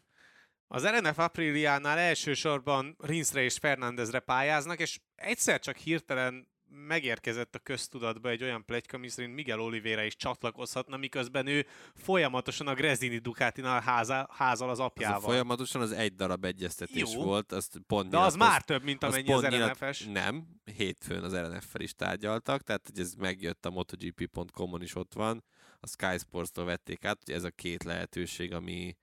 [SPEAKER 2] Az RNF Apriliánál elsősorban Rinsre és Fernandezre pályáznak, és egyszer csak hirtelen megérkezett a köztudatba egy olyan pletyka, miszerint Miguel Oliveira is csatlakozhatna, miközben ő folyamatosan a Grezini Ducatinál háza, házal az
[SPEAKER 3] Az
[SPEAKER 2] apjával.
[SPEAKER 3] folyamatosan az egy darab egyeztetés
[SPEAKER 2] Jó.
[SPEAKER 3] volt, azt pont
[SPEAKER 2] De az már több, mint amennyi az,
[SPEAKER 3] nyilat-
[SPEAKER 2] RNF-es.
[SPEAKER 3] Nem, hétfőn az RNF-fel is tárgyaltak, tehát hogy ez megjött a MotoGP.com-on is ott van, a Sky Sports-tól vették át, hogy ez a két lehetőség, ami,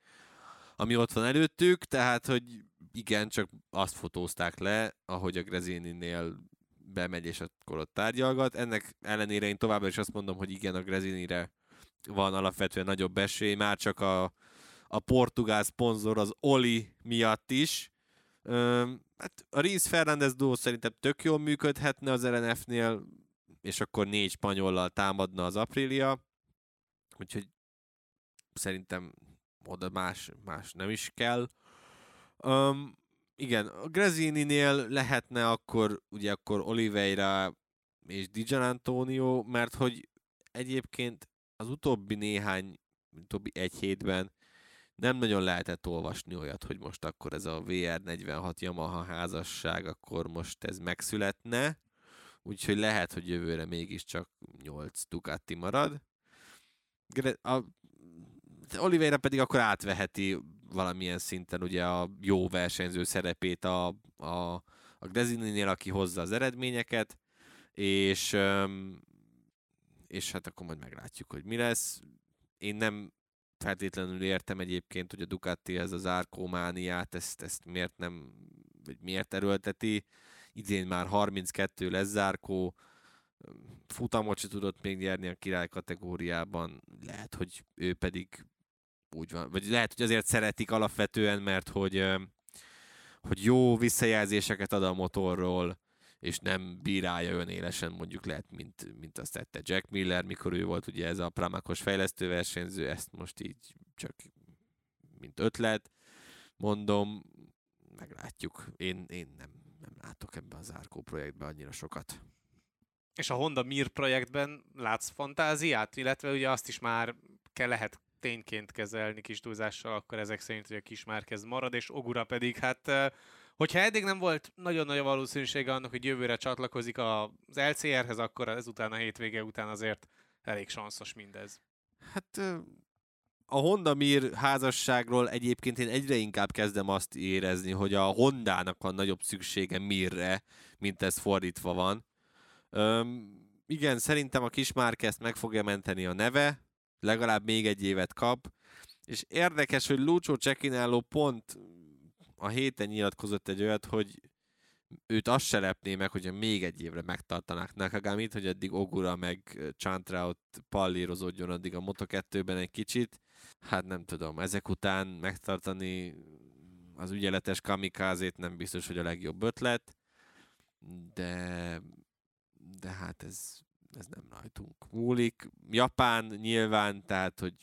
[SPEAKER 3] ami ott van előttük, tehát hogy igen, csak azt fotózták le, ahogy a Grezininél bemegy és akkor ott tárgyalgat. Ennek ellenére én továbbra is azt mondom, hogy igen, a Grezinire van alapvetően nagyobb esély, már csak a, a portugál szponzor az Oli miatt is. Üm, hát a Riz Fernández duo szerintem tök jól működhetne az LNF-nél, és akkor négy spanyollal támadna az Aprilia, úgyhogy szerintem oda más, más nem is kell. Um, igen, a Grezini-nél lehetne akkor, ugye akkor Oliveira és Dijan Antonio, mert hogy egyébként az utóbbi néhány, utóbbi egy hétben nem nagyon lehetett olvasni olyat, hogy most akkor ez a VR46 Yamaha házasság, akkor most ez megszületne, úgyhogy lehet, hogy jövőre mégiscsak 8 Ducati marad. A Oliveira pedig akkor átveheti valamilyen szinten ugye a jó versenyző szerepét a, a, a Grezininél, aki hozza az eredményeket, és, és hát akkor majd meglátjuk, hogy mi lesz. Én nem feltétlenül értem egyébként, hogy a Ducati ez az árkómániát, ezt, ezt miért nem, vagy miért erőlteti. Idén már 32 lesz zárkó, futamot se tudott még nyerni a király kategóriában, lehet, hogy ő pedig úgy van. Vagy lehet, hogy azért szeretik alapvetően, mert hogy, hogy jó visszajelzéseket ad a motorról, és nem bírálja olyan élesen, mondjuk lehet, mint, mint azt tette Jack Miller, mikor ő volt ugye ez a Pramakos fejlesztőversenyző, ezt most így csak mint ötlet mondom, meglátjuk. Én, én nem, nem látok ebben az Árkó projektben annyira sokat.
[SPEAKER 2] És a Honda Mir projektben látsz fantáziát, illetve ugye azt is már kell lehet tényként kezelni kis túlzással, akkor ezek szerint, hogy a kismárkez marad, és Ogura pedig hát hogyha eddig nem volt nagyon nagy a valószínűsége annak, hogy jövőre csatlakozik az LCR-hez, akkor ezután a hétvége után azért elég sanszos mindez.
[SPEAKER 3] Hát a Honda Mir házasságról egyébként én egyre inkább kezdem azt érezni, hogy a Hondának van nagyobb szüksége Mirre, mint ez fordítva van. Üm, igen, szerintem a kismárk ezt meg fogja menteni a neve, legalább még egy évet kap, és érdekes, hogy Lucio Cekináló pont a héten nyilatkozott egy olyat, hogy őt azt se lepné meg, hogyha még egy évre megtartanák Nakagamit, hogy addig Ogura meg ott pallírozódjon addig a Moto2-ben egy kicsit. Hát nem tudom, ezek után megtartani az ügyeletes kamikázét nem biztos, hogy a legjobb ötlet, de, de hát ez ez nem rajtunk múlik. Japán nyilván, tehát, hogy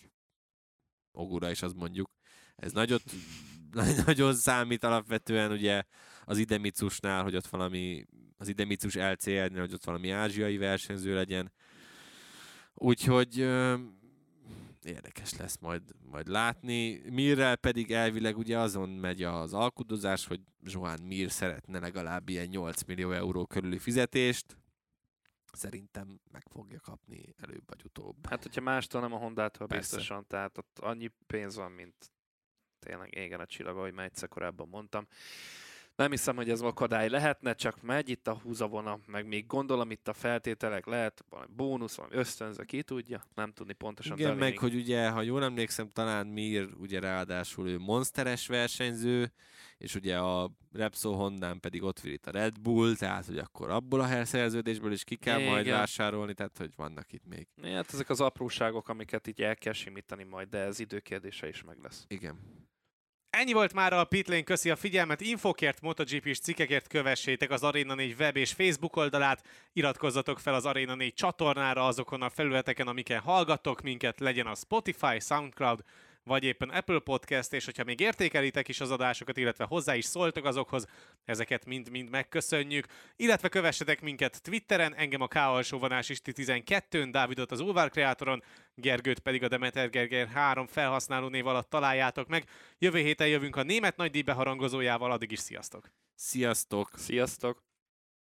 [SPEAKER 3] Ogura is az mondjuk, ez nagyot, nagyon számít alapvetően ugye az Idemicusnál, hogy ott valami, az Idemicus LCR-nél, hogy ott valami ázsiai versenyző legyen. Úgyhogy érdekes lesz majd, majd látni. Mirrel pedig elvileg ugye azon megy az alkudozás, hogy Johan Mir szeretne legalább ilyen 8 millió euró körüli fizetést, szerintem meg fogja kapni előbb vagy utóbb.
[SPEAKER 4] Hát, hogyha mástól nem a Hondától Persze. biztosan, tehát ott annyi pénz van, mint tényleg égen a csillag, ahogy már egyszer korábban mondtam. Nem hiszem, hogy ez akadály lehetne, csak megy itt a húzavona, meg még gondolom itt a feltételek, lehet valami bónusz, valami ösztönző, ki tudja, nem tudni pontosan.
[SPEAKER 3] Igen, meg hogy ugye, ha jól emlékszem, talán Mir ugye ráadásul ő monsteres versenyző, és ugye a Repsol Hondán pedig ott itt a Red Bull, tehát hogy akkor abból a szerződésből is ki kell Igen. majd vásárolni, tehát hogy vannak itt még.
[SPEAKER 4] Hát ezek az apróságok, amiket így el kell simítani majd, de ez időkérdése is meg lesz.
[SPEAKER 3] Igen.
[SPEAKER 2] Ennyi volt már a Pitlane, köszi a figyelmet, infokért, MotoGP-s cikkekért kövessétek az Arena 4 web és Facebook oldalát, iratkozzatok fel az Arena 4 csatornára azokon a felületeken, amiken hallgattok minket, legyen a Spotify, Soundcloud, vagy éppen Apple Podcast, és hogyha még értékelitek is az adásokat, illetve hozzá is szóltok azokhoz, ezeket mind-mind megköszönjük. Illetve kövessetek minket Twitteren, engem a K alsóvanás is 12-n, Dávidot az Ulvar kreátoron, Gergőt pedig a Demeter Gerger 3 felhasználó név alatt találjátok meg. Jövő héten jövünk a német nagydíj beharangozójával, addig is sziasztok!
[SPEAKER 3] Sziasztok!
[SPEAKER 4] Sziasztok!